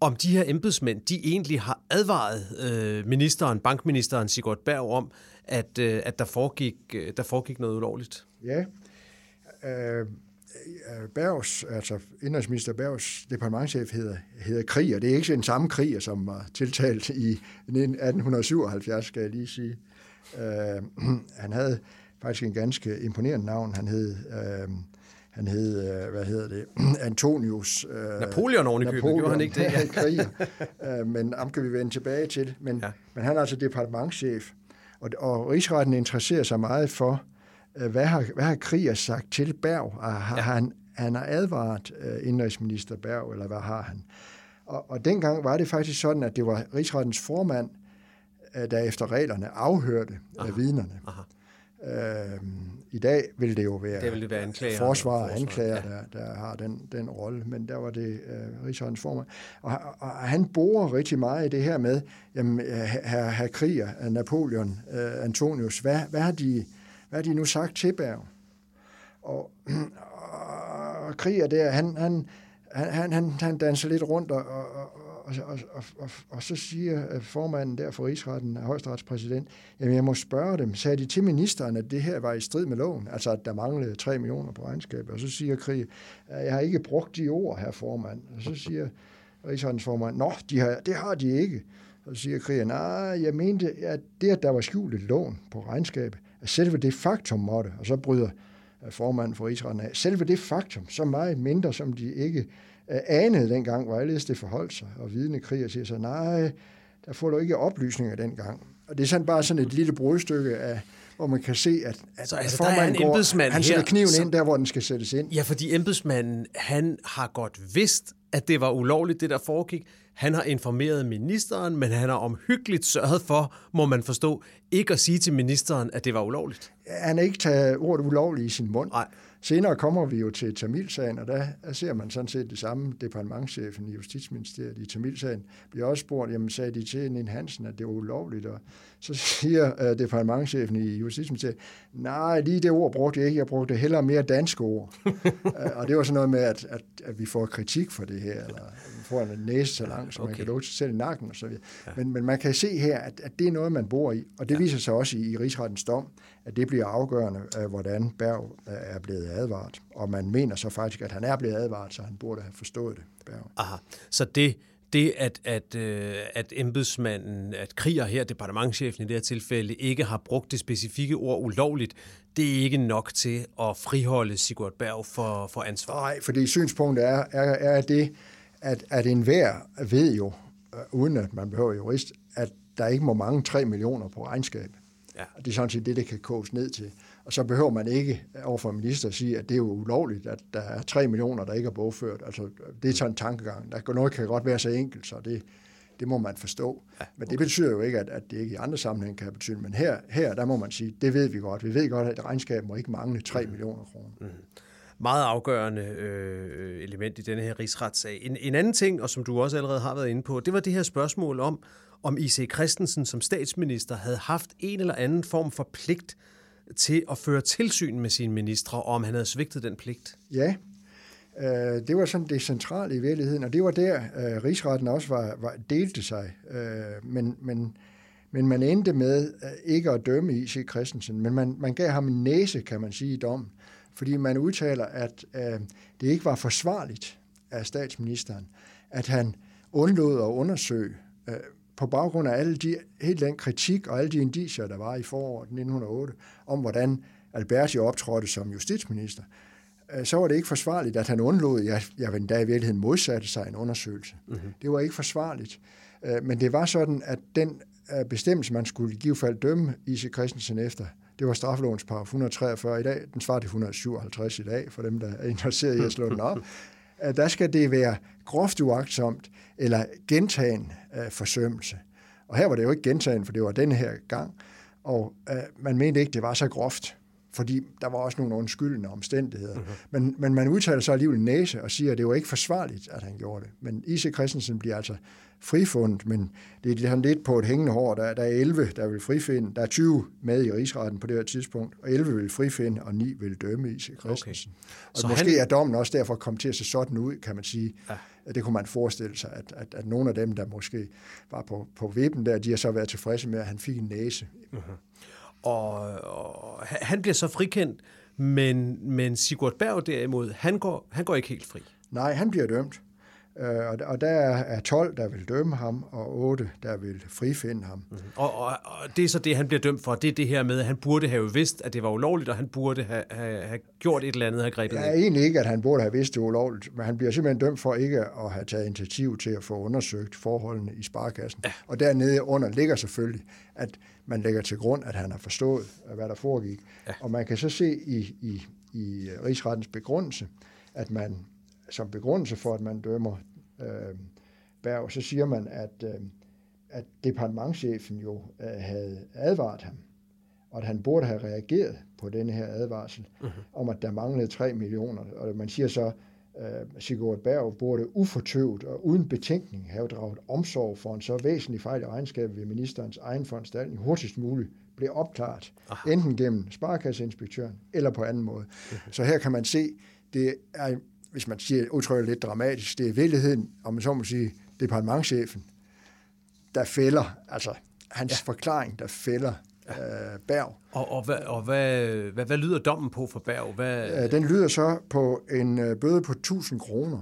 om de her embedsmænd, de egentlig har advaret øh, ministeren, bankministeren Sigurd Berg om, at, øh, at der, foregik, øh, der foregik noget ulovligt. Ja. Øh, øh Bergs, altså indrigsminister Bergs departementchef hedder, hedder og Det er ikke den samme Krig, som var tiltalt i 1877, skal jeg lige sige. Øh, han havde faktisk en ganske imponerende navn. Han hed... Øh, han hed, øh, hvad hedder det, Antonius. Øh, Napoleon oven i købet, gjorde han ikke det? Ja. kriger. øh, men ham kan vi vende tilbage til. Men, ja. men han er altså departementchef. Og, og rigsretten interesserer sig meget for, øh, hvad har, hvad har Kriger sagt til Berg? Har, ja. han, han har advaret øh, indrigsminister Berg, eller hvad har han? Og, og dengang var det faktisk sådan, at det var rigsrettens formand, øh, der efter reglerne afhørte Aha. vidnerne. Aha. Øh, I dag vil det jo være, det vil det være anklager, forsvar og anklager, ja. der, der har den, den rolle, men der var det øh, Rigsrettens formand. Og, og han borer rigtig meget i det her med, jamen, her, her kriger, Napoleon, øh, Antonius, hvad, hvad, har de, hvad har de nu sagt til Berg? Og, og kriger der, han, han, han, han, han danser lidt rundt og, og, og, og, og, og, og så siger øh, formanden der for Rigsretten, højesteretspræsident, jamen jeg må spørge dem, sagde de til ministeren, at det her var i strid med loven, altså at der manglede 3 millioner på regnskabet, og så siger Krig, øh, jeg har ikke brugt de ord her formand, og så siger Rigsrettens formand, nå, de har, det har de ikke. Og så siger Krig, nej, jeg mente, at det, at der var skjult et lån på regnskabet, at selve det faktum måtte, og så bryder øh, formanden for Rigsretten af, selve det faktum, så meget mindre, som de ikke anede dengang, hvorledes det forholdt sig. Og vidne kriger siger så, nej, der får du ikke oplysninger dengang. Og det er sådan bare sådan et lille brudstykke af, hvor man kan se, at, at så, altså, formanden går, han sætter kniven her, ind der, hvor den skal sættes ind. Ja, fordi embedsmanden, han har godt vidst, at det var ulovligt, det der foregik. Han har informeret ministeren, men han har omhyggeligt sørget for, må man forstå, ikke at sige til ministeren, at det var ulovligt. Han har ikke taget ordet ulovligt i sin mund. Nej. Senere kommer vi jo til Tamilsagen, og der, ser man sådan set det samme. Departementchefen i Justitsministeriet i Tamilsagen bliver også spurgt, jamen sagde de til Nien Hansen, at det var ulovligt, og så siger uh, departementchefen i Justitsministeriet, nej, lige det ord brugte jeg ikke, jeg brugte hellere mere danske ord. uh, og det var sådan noget med, at, at, at vi får kritik for det her, eller vi får en næse så lang, så okay. man kan låse sig selv i nakken og så videre. Ja. Men, men man kan se her, at, at det er noget, man bor i, og det ja. viser sig også i, i Rigsrettens dom, at det bliver afgørende, uh, hvordan Berg uh, er blevet advaret. Og man mener så faktisk, at han er blevet advaret, så han burde have forstået det, Berg. Aha, så det det, at, at, øh, at embedsmanden, at kriger her, departementchefen i det her tilfælde, ikke har brugt det specifikke ord ulovligt, det er ikke nok til at friholde Sigurd Berg for, for ansvar. Nej, fordi synspunktet er, er, er det, at, at enhver ved jo, øh, uden at man behøver jurist, at der ikke må mange 3 millioner på regnskab. Ja. Og det er sådan set det, det kan koges ned til. Og så behøver man ikke overfor en minister at sige, at det er jo ulovligt, at der er 3 millioner, der ikke er bogført. Altså, det er sådan en tankegang. Der noget kan godt være så enkelt, så det, det må man forstå. Ja, okay. Men det betyder jo ikke, at, at det ikke i andre sammenhæng kan betyde. Men her, her, der må man sige, det ved vi godt. Vi ved godt, at regnskabet må ikke mangle 3 mm. millioner kroner. Mm. Meget afgørende øh, element i denne her rigsretssag. En, en anden ting, og som du også allerede har været inde på, det var det her spørgsmål om, om I.C. Christensen som statsminister havde haft en eller anden form for pligt til at føre tilsyn med sine ministre, og om han havde svigtet den pligt? Ja, øh, det var sådan det centrale i virkeligheden, og det var der, øh, rigsretten også var, var delte sig. Øh, men, men, men man endte med øh, ikke at dømme I.C. Christensen, men man, man gav ham en næse, kan man sige, i dommen, fordi man udtaler, at øh, det ikke var forsvarligt af statsministeren, at han undlod at undersøge øh, på baggrund af alle de, helt den kritik og alle de indicier, der var i foråret 1908, om hvordan Alberti optrådte som justitsminister, øh, så var det ikke forsvarligt, at han undlod, jeg, jeg vil endda i virkeligheden modsatte sig en undersøgelse. Mm-hmm. Det var ikke forsvarligt. Øh, men det var sådan, at den øh, bestemmelse, man skulle i givet fald dømme I.C. Christensen efter, det var straffelovens par 143 i dag. Den svarer til 157 i dag, for dem, der er interesseret i at slå den op. Øh, der skal det være groft uagtsomt eller gentagen øh, forsømmelse. Og her var det jo ikke gentagen, for det var den her gang. Og øh, man mente ikke, det var så groft fordi der var også nogle undskyldende omstændigheder. Mm-hmm. Men, men man udtaler sig alligevel næse og siger, at det var ikke forsvarligt, at han gjorde det. Men I.C. Christensen bliver altså frifundet, men det er lidt på et hængende hår. Der, der er 11, der vil frifinde. Der er 20 med i rigsretten på det her tidspunkt, og 11 vil frifinde, og 9 vil dømme I.C. Christensen. Okay. Og så måske han... er dommen også derfor kommet til at se sådan ud, kan man sige. Ja. Det kunne man forestille sig, at, at, at nogle af dem, der måske var på, på vippen der, de har så været tilfredse med, at han fik en næse. Uh-huh. Og, og han bliver så frikendt, men, men Sigurd Berg derimod, han går, han går ikke helt fri. Nej, han bliver dømt. Øh, og der er 12, der vil dømme ham, og 8, der vil frifinde ham. Mm-hmm. Og, og, og det er så det, han bliver dømt for. Det er det her med, at han burde have vidst, at det var ulovligt, og han burde have, have, have gjort et eller andet, have grebet Ja, egentlig ikke, at han burde have vidst, det var ulovligt, men han bliver simpelthen dømt for ikke at have taget initiativ til at få undersøgt forholdene i sparkassen. Ja. Og dernede under ligger selvfølgelig, at man lægger til grund, at han har forstået, hvad der foregik. Ja. Og man kan så se i, i, i rigsrettens begrundelse, at man som begrundelse for, at man dømmer øh, Berg, så siger man, at, øh, at departementchefen jo øh, havde advaret ham, og at han burde have reageret på denne her advarsel, uh-huh. om at der manglede 3 millioner. Og man siger så, øh, Sigurd Berg burde ufortøvet og uden betænkning have draget omsorg for en så væsentlig fejl i regnskabet ved ministerens egen foranstaltning hurtigst muligt blev opklaret, Aha. enten gennem sparekasseinspektøren eller på anden måde. Uh-huh. Så her kan man se, det er hvis man siger udtrykker lidt dramatisk, det er virkeligheden, om man så må sige, departementchefen, der fælder, altså hans ja. forklaring, der fælder øh, Berg. Og, og, hvad, og hvad, hvad, hvad lyder dommen på for Berg? Hvad... Den lyder så på en øh, bøde på 1000 kroner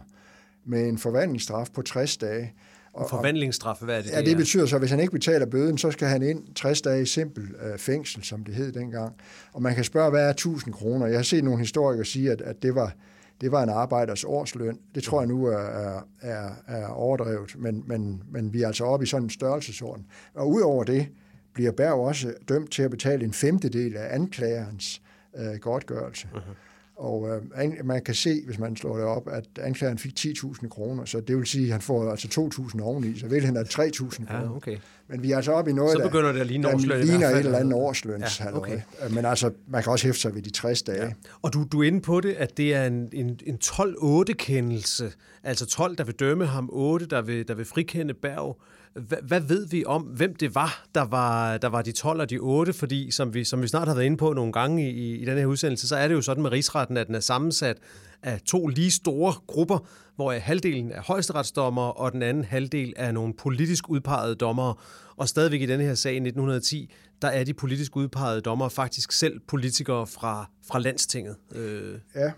med en forvandlingsstraf på 60 dage. Og, forvandlingsstraf, hvad er det? Ja, det, det betyder så, at hvis han ikke betaler bøden, så skal han ind 60 dage i simpel øh, fængsel, som det hed dengang. Og man kan spørge, hvad er 1000 kroner? Jeg har set nogle historikere sige, at, at det var det var en arbejders årsløn. Det tror jeg nu er, er, er overdrevet, men, men, men vi er altså oppe i sådan en størrelsesorden. Og udover det bliver Berg også dømt til at betale en femtedel af anklagerens øh, godtgørelse. Uh-huh. Og øh, man kan se, hvis man slår det op, at anklageren fik 10.000 kroner, så det vil sige, at han får altså 2.000 oveni, så vil han have 3.000 kroner. Ja, okay. Men vi er altså oppe i noget, så begynder der, det at ligne der ligner et eller andet årsløns. Ja, okay. Men altså, man kan også hæfte sig ved de 60 dage. Ja. Og du, du er inde på det, at det er en, en, en 12-8-kendelse, altså 12, der vil dømme ham, 8, der vil, der vil frikende Berg. Hvad, hvad ved vi om, hvem det var, der var, der var de 12 og de 8? Fordi som vi, som vi snart har været inde på nogle gange i, i den her udsendelse, så er det jo sådan med rigsretten, at den er sammensat af to lige store grupper, hvor halvdelen er højesteretsdommer, og den anden halvdel er nogle politisk udpegede dommere. Og stadigvæk i denne her sag i 1910, der er de politisk udpegede dommere faktisk selv politikere fra, fra landstinget. Øh. Ja,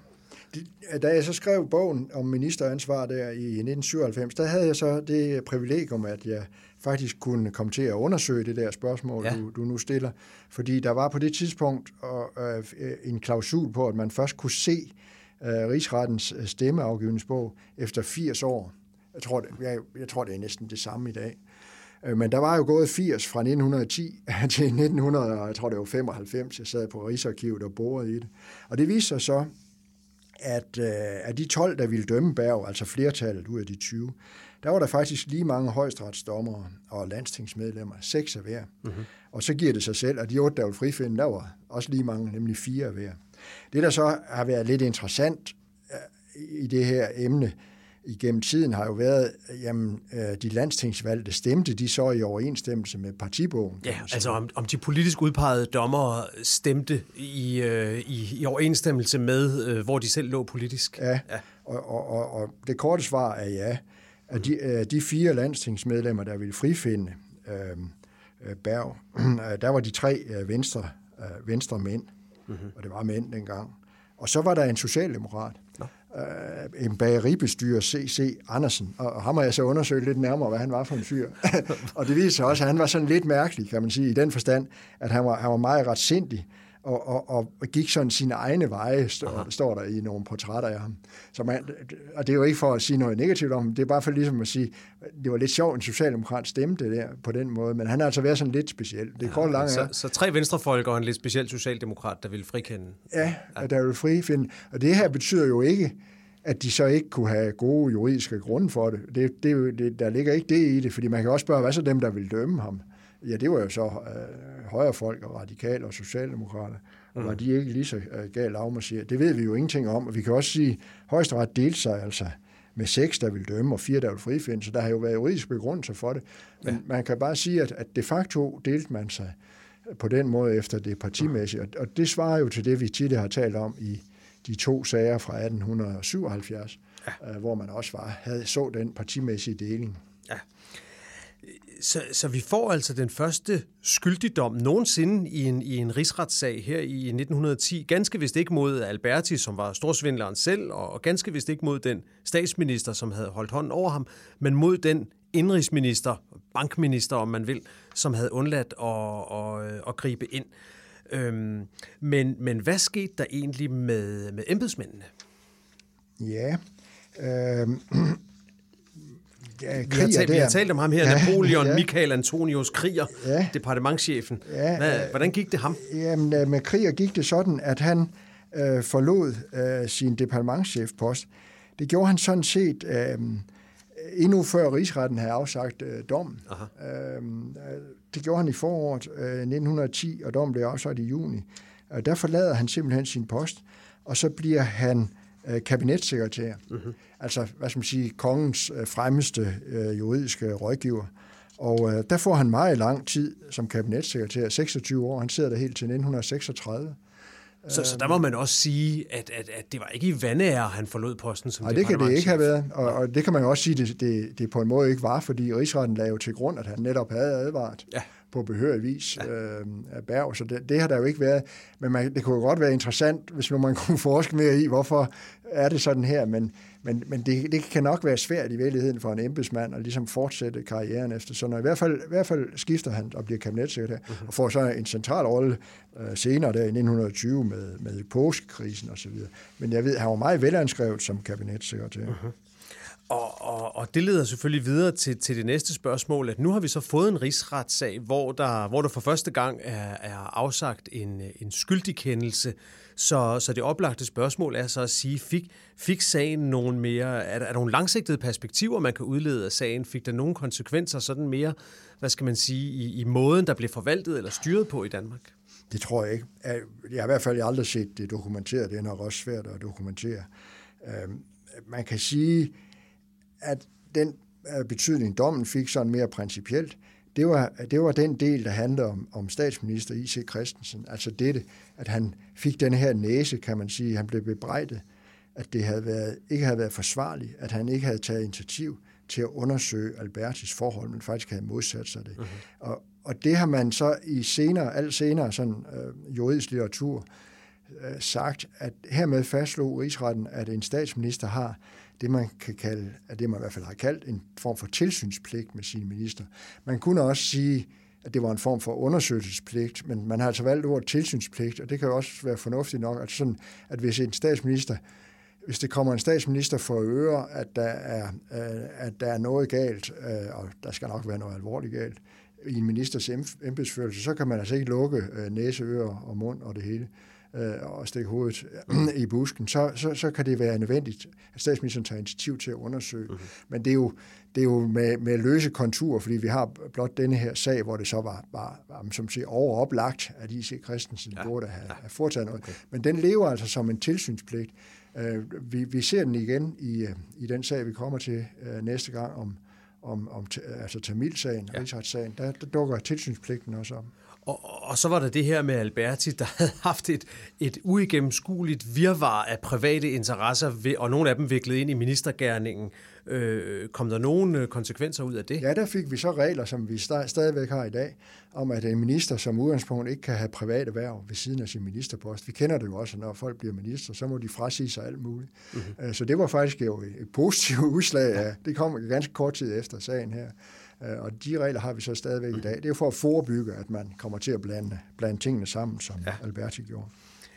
da jeg så skrev bogen om ministeransvar der i 1997, der havde jeg så det privilegium, at jeg faktisk kunne komme til at undersøge det der spørgsmål, ja. du, du nu stiller. Fordi der var på det tidspunkt øh, en klausul på, at man først kunne se øh, rigsrettens øh, stemmeafgivningsbog efter 80 år. Jeg tror, det, jeg, jeg tror, det er næsten det samme i dag. Øh, men der var jo gået 80 fra 1910 til 1900, jeg tror det var 95, jeg sad på Rigsarkivet og borede i det. Og det viste sig så, at øh, af de 12, der ville dømme Berg, altså flertallet ud af de 20, der var der faktisk lige mange højstretsdommere og landstingsmedlemmer, seks af hver. Mm-hmm. Og så giver det sig selv, at de otte, der vil frifinde, der var også lige mange, nemlig fire af hver. Det, der så har været lidt interessant øh, i det her emne, igennem tiden har jo været, jamen, øh, de landstingsvalgte stemte de så i overensstemmelse med partibogen. Ja, altså om, om de politisk udpegede dommere stemte i, øh, i, i overensstemmelse med, øh, hvor de selv lå politisk. Ja, ja. Og, og, og, og det korte svar er ja. At de, øh, de fire landstingsmedlemmer, der ville frifinde øh, Berg, der var de tre øh, venstre, øh, venstre mænd, mm-hmm. og det var mænd dengang. Og så var der en socialdemokrat, øh, en bageribestyrer, C.C. Andersen, og ham har jeg så undersøgt lidt nærmere, hvad han var for en fyr. og det viser sig også, at han var sådan lidt mærkelig, kan man sige, i den forstand, at han var, han var meget retsindig, og, og, og gik sådan sine egne veje, står, står der i nogle portrætter af ham. Så man, og det er jo ikke for at sige noget negativt om ham, det er bare for ligesom at sige, det var lidt sjovt, en socialdemokrat stemte der på den måde, men han har altså været sådan lidt speciel. Det er ja, kort langt, så, så tre venstrefolk og en lidt speciel socialdemokrat, der vil frikende. Ja, ja. der vil frifinde. Og det her betyder jo ikke, at de så ikke kunne have gode juridiske grunde for det. det, det, det der ligger ikke det i det, fordi man kan også spørge, hvad så dem, der vil dømme ham? Ja, det var jo så øh, højrefolk og radikale og socialdemokrater, mm. var de ikke lige så øh, galt afmarcheret? Det ved vi jo ingenting om, og vi kan også sige, at højesteret delte sig altså med seks, der vil dømme, og fire, der vil frifinde, så der har jo været juridisk begrundelse for det. Men ja. man kan bare sige, at, at de facto delte man sig på den måde efter det partimæssige, og, og det svarer jo til det, vi tidligere har talt om i de to sager fra 1877, ja. øh, hvor man også var, havde så den partimæssige deling. Ja. Så, så vi får altså den første skyldigdom nogensinde i en, i en rigsretssag her i 1910. Ganske vist ikke mod Alberti, som var storsvindleren selv, og, og ganske vist ikke mod den statsminister, som havde holdt hånden over ham, men mod den indrigsminister, bankminister om man vil, som havde undladt at, at, at gribe ind. Øhm, men, men hvad skete der egentlig med, med embedsmændene? Ja, øh, ja, vi, har talt, vi har talt om ham her, ja, Napoleon ja. Michael Antonius Kriger, ja. departementchefen. Ja, Hvad, hvordan gik det ham? Jamen, øh, med Kriger gik det sådan, at han øh, forlod øh, sin departementchefpost. Det gjorde han sådan set øh, endnu før rigsretten havde afsagt øh, dommen. Øh, det gjorde han i foråret øh, 1910, og dommen blev afsagt i juni. Og der forlader han simpelthen sin post, og så bliver han kabinetssekretær. Mm-hmm. Altså, hvad skal man sige, kongens øh, fremmeste øh, juridiske rådgiver. Og øh, der får han meget lang tid som kabinetssekretær, 26 år. Han sidder der helt til 1936. Så, så der må man også sige, at, at, at det var ikke i vandære, han forlod posten som Nej, det kan det ikke have været. Og, og det kan man jo også sige, at det, det, det på en måde ikke var, fordi rigsretten lavede til grund, at han netop havde advaret. Ja på behørig vis ja. øh, af Berg, så det, det har der jo ikke været. Men man, det kunne jo godt være interessant, hvis nu man kunne forske mere i, hvorfor er det sådan her, men, men, men det, det kan nok være svært i virkeligheden for en embedsmand at ligesom fortsætte karrieren efter. Så når i hvert fald, i hvert fald skifter han og bliver kabinetssekretær, uh-huh. og får så en central rolle øh, senere der i 1920 med, med påskekrisen osv. Men jeg ved, han var meget velanskrevet som kabinetssekretær. Uh-huh. Og, og, og det leder selvfølgelig videre til, til det næste spørgsmål, at nu har vi så fået en rigsretssag, hvor der, hvor der for første gang er, er afsagt en, en skyldig kendelse. Så, så det oplagte spørgsmål er så at sige, fik, fik sagen nogle mere, er der, er der nogle langsigtede perspektiver, man kan udlede af sagen? Fik der nogle konsekvenser sådan mere, hvad skal man sige, i, i måden, der blev forvaltet eller styret på i Danmark? Det tror jeg ikke. Jeg har i hvert fald aldrig set det dokumenteret. Det er nok også svært at dokumentere. Øhm, man kan sige, at den øh, betydning, dommen fik sådan mere principielt, det var, det var den del, der handler om, om statsminister I.C. Christensen. Altså dette, at han fik den her næse, kan man sige. Han blev bebrejdet, at det havde været, ikke havde været forsvarligt, at han ikke havde taget initiativ til at undersøge Albertis forhold, men faktisk havde modsat sig det. Uh-huh. Og, og det har man så i senere, alt senere sådan, øh, juridisk litteratur øh, sagt, at hermed fastslog rigsretten, at en statsminister har det, man kan kalde, at det man i hvert fald har kaldt, en form for tilsynspligt med sine minister. Man kunne også sige, at det var en form for undersøgelsespligt, men man har altså valgt ordet tilsynspligt, og det kan jo også være fornuftigt nok, at, sådan, at hvis en statsminister hvis det kommer en statsminister for øre, at der er, øh, at der er noget galt, øh, og der skal nok være noget alvorligt galt, i en ministers embedsførelse, så kan man altså ikke lukke øh, næse, ører og mund og det hele øh, og stikke hovedet i busken, så, så, så kan det være nødvendigt, at statsministeren tager initiativ til at undersøge. Mm-hmm. Men det er jo, det er jo med, med løse konturer, fordi vi har blot denne her sag, hvor det så var, var, var som siger, overoplagt, at I.C. Christensen ja. burde have, ja. have foretaget noget. Okay. Men den lever altså som en tilsynspligt. Uh, vi, vi ser den igen i, uh, i den sag, vi kommer til uh, næste gang om, om, om altså Tamilsagen, ja. Rigsretssagen. Der, der dukker tilsynspligten også om. Og, og så var der det her med Alberti, der havde haft et, et uigennemskueligt virvar af private interesser, og nogle af dem viklet ind i ministergærningen. Øh, kom der nogen øh, konsekvenser ud af det? Ja, der fik vi så regler, som vi stadigvæk har i dag, om at en minister som udgangspunkt ikke kan have private værv ved siden af sin ministerpost. Vi kender det jo også, når folk bliver minister, så må de frasige sig alt muligt. Mm-hmm. Så det var faktisk jo et positivt udslag af, det kom ganske kort tid efter sagen her. Øh, og de regler har vi så stadigvæk i dag. Det er jo for at forebygge, at man kommer til at blande, blande tingene sammen, som ja. Alberti gjorde.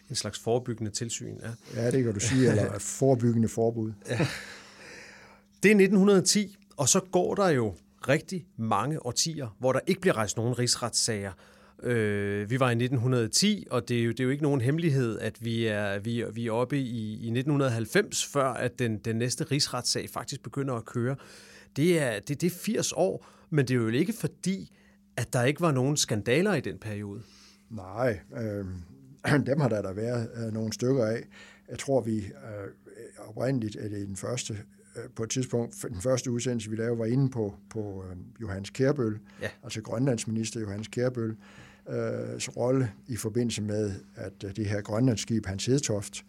En slags forebyggende tilsyn, ja. Ja, det kan du sige, eller forebyggende forbud. Ja. Det er 1910, og så går der jo rigtig mange årtier, hvor der ikke bliver rejst nogen rigsretssager. Øh, vi var i 1910, og det er jo, det er jo ikke nogen hemmelighed, at vi er, vi, vi er oppe i, i 1990, før at den, den næste rigsretssag faktisk begynder at køre. Det er, det, det er 80 år, men det er jo ikke fordi, at der ikke var nogen skandaler i den periode? Nej, øh, dem har der da været øh, nogle stykker af. Jeg tror, vi øh, oprindeligt er det den første øh, på et tidspunkt, den første udsendelse, vi lavede, var inde på, på øh, Johannes Kærbøl, ja. altså grønlandsminister Johannes Kærbøl, øh, rolle i forbindelse med, at øh, det her grønlandsskib, Hans Hedtoft,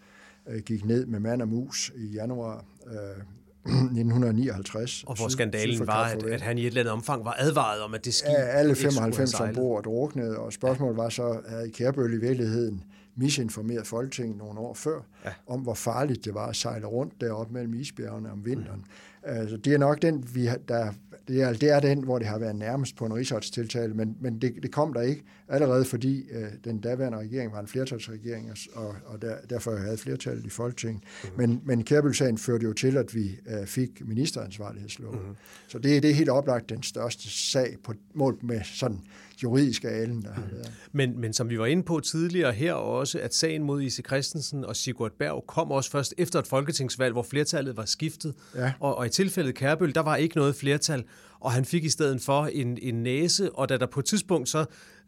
øh, gik ned med mand og mus i januar øh, 1959. Og hvor skandalen var, at, at han i et eller andet omfang var advaret om, at det skib Ja, alle 95 ombord druknede, og spørgsmålet var så, at Kærbøl i virkeligheden misinformeret Folketinget nogle år før, ja. om hvor farligt det var at sejle rundt deroppe mellem isbjergene om vinteren. Mm. Altså, det er nok den, vi der, det, er, det er den, hvor det har været nærmest på en rigsretstiltale, men, men det, det kom der ikke, allerede fordi øh, den daværende regering var en flertalsregering, og, og der, derfor havde flertallet i Folketinget. Mm. Men, men Kærbøl-sagen førte jo til, at vi øh, fik ministeransvarlighedsloven. Mm. Så det, det er helt oplagt den største sag på mål med sådan juridiske alen, der har mhm. været. Men, men som vi var inde på tidligere her også, at sagen mod Ise Christensen og Sigurd Berg kom også først efter et folketingsvalg, hvor flertallet var skiftet. Ja. Og, og i tilfældet Kærbøl, der var ikke noget flertal, og han fik i stedet for en, en næse, og da der på et tidspunkt så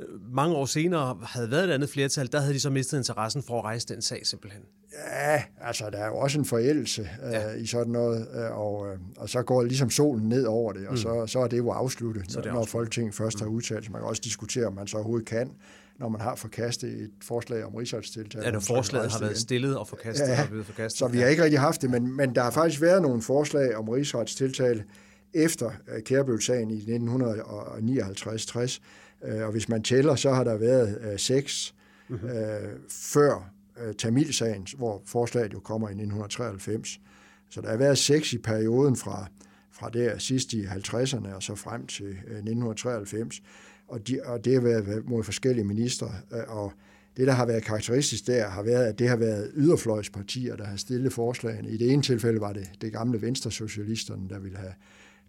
øh, mange år senere havde været et andet flertal, der havde de så mistet interessen for at rejse den sag simpelthen. Ja, altså der er jo også en forældelse øh, ja. i sådan noget, øh, og, øh, og så går ligesom solen ned over det, og mm. så, så er det jo afsluttet, så det når Folketinget først mm. har udtalt sig. Man kan også diskutere, om man så overhovedet kan, når man har forkastet et forslag om rigsretstiltag. Ja, når forslaget har været stillet og forkastet, ja, har blevet forkastet. Så vi har ikke rigtig haft det, men, men der har faktisk været nogle forslag om rigsretstiltale efter uh, Kærbøl-sagen i 1959-60, uh, og hvis man tæller, så har der været uh, seks mm-hmm. uh, før uh, Tamilsagen, hvor forslaget jo kommer i 1993. Så der har været seks i perioden fra, fra der sidst i 50'erne og så frem til uh, 1993 og, de, og det har været mod forskellige ministre, øh, og det, der har været karakteristisk der, har været, at det har været yderfløjspartier, der har stillet forslagene. I det ene tilfælde var det det gamle venstresocialisterne, der ville have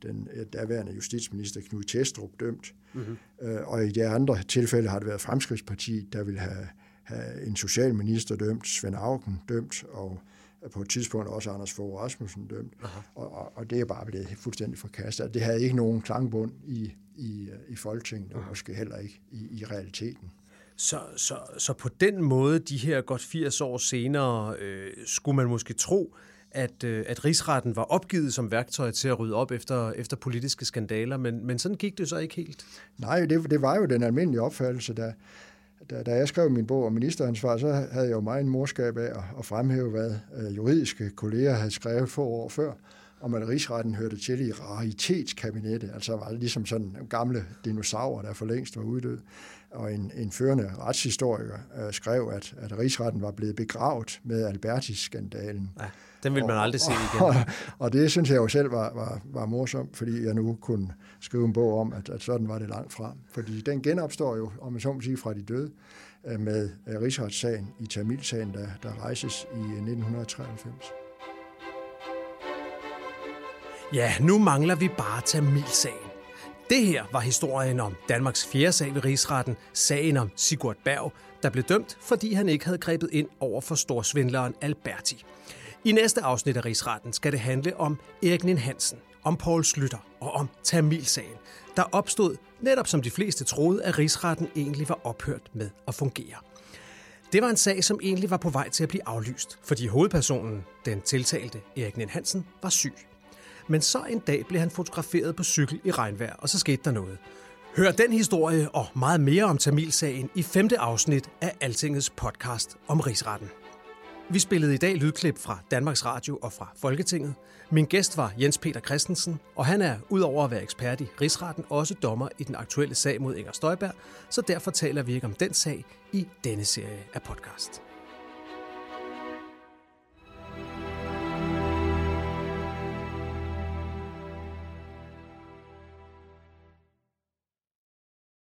den øh, daværende justitsminister Knud Testrup dømt. Mm-hmm. Og i det andre tilfælde har det været Fremskridspartiet, der ville have, have en socialminister dømt, Svend Augen dømt, og på et tidspunkt også Anders Fogh Rasmussen dømt. Og, og, og det er bare blevet fuldstændig forkastet. Det havde ikke nogen klangbund i, i, i Folketinget, og måske heller ikke i, i realiteten. Så, så, så på den måde, de her godt 80 år senere, øh, skulle man måske tro, at, øh, at rigsretten var opgivet som værktøj til at rydde op efter, efter politiske skandaler, men, men sådan gik det så ikke helt. Nej, det, det var jo den almindelige opfattelse, der, da, da jeg skrev min bog om ministeransvar, så havde jeg jo meget en morskab af at, at fremhæve, hvad øh, juridiske kolleger havde skrevet få år før, om at rigsretten hørte til i raritetskabinettet, altså var det ligesom sådan gamle dinosaurer, der for længst var uddød. Og en, en førende retshistoriker øh, skrev, at, at rigsretten var blevet begravet med Albertis-skandalen. Ja, den vil man aldrig se igen. Og, og det synes jeg jo selv var, var, var morsomt, fordi jeg nu kunne skrive en bog om, at, at sådan var det langt fra. Fordi den genopstår jo, om man så må sige, fra de døde øh, med øh, rigsretssagen i Tamilsagen, der, der rejses i 1993. Ja, nu mangler vi bare Tamilsagen. Det her var historien om Danmarks fjerde sag ved rigsretten, sagen om Sigurd Berg, der blev dømt, fordi han ikke havde grebet ind over for storsvindleren Alberti. I næste afsnit af Rigsretten skal det handle om Erik Nien Hansen, om Paul Slytter og om Tamilsagen, der opstod netop som de fleste troede, at Rigsretten egentlig var ophørt med at fungere. Det var en sag, som egentlig var på vej til at blive aflyst, fordi hovedpersonen, den tiltalte Erik Nien Hansen, var syg. Men så en dag blev han fotograferet på cykel i regnvejr, og så skete der noget. Hør den historie og meget mere om Tamilsagen i femte afsnit af Altingets podcast om Rigsretten. Vi spillede i dag lydklip fra Danmarks Radio og fra Folketinget. Min gæst var Jens Peter Christensen, og han er udover at være ekspert i Rigsretten også dommer i den aktuelle sag mod Inger Støjberg, så derfor taler vi ikke om den sag i denne serie af podcast.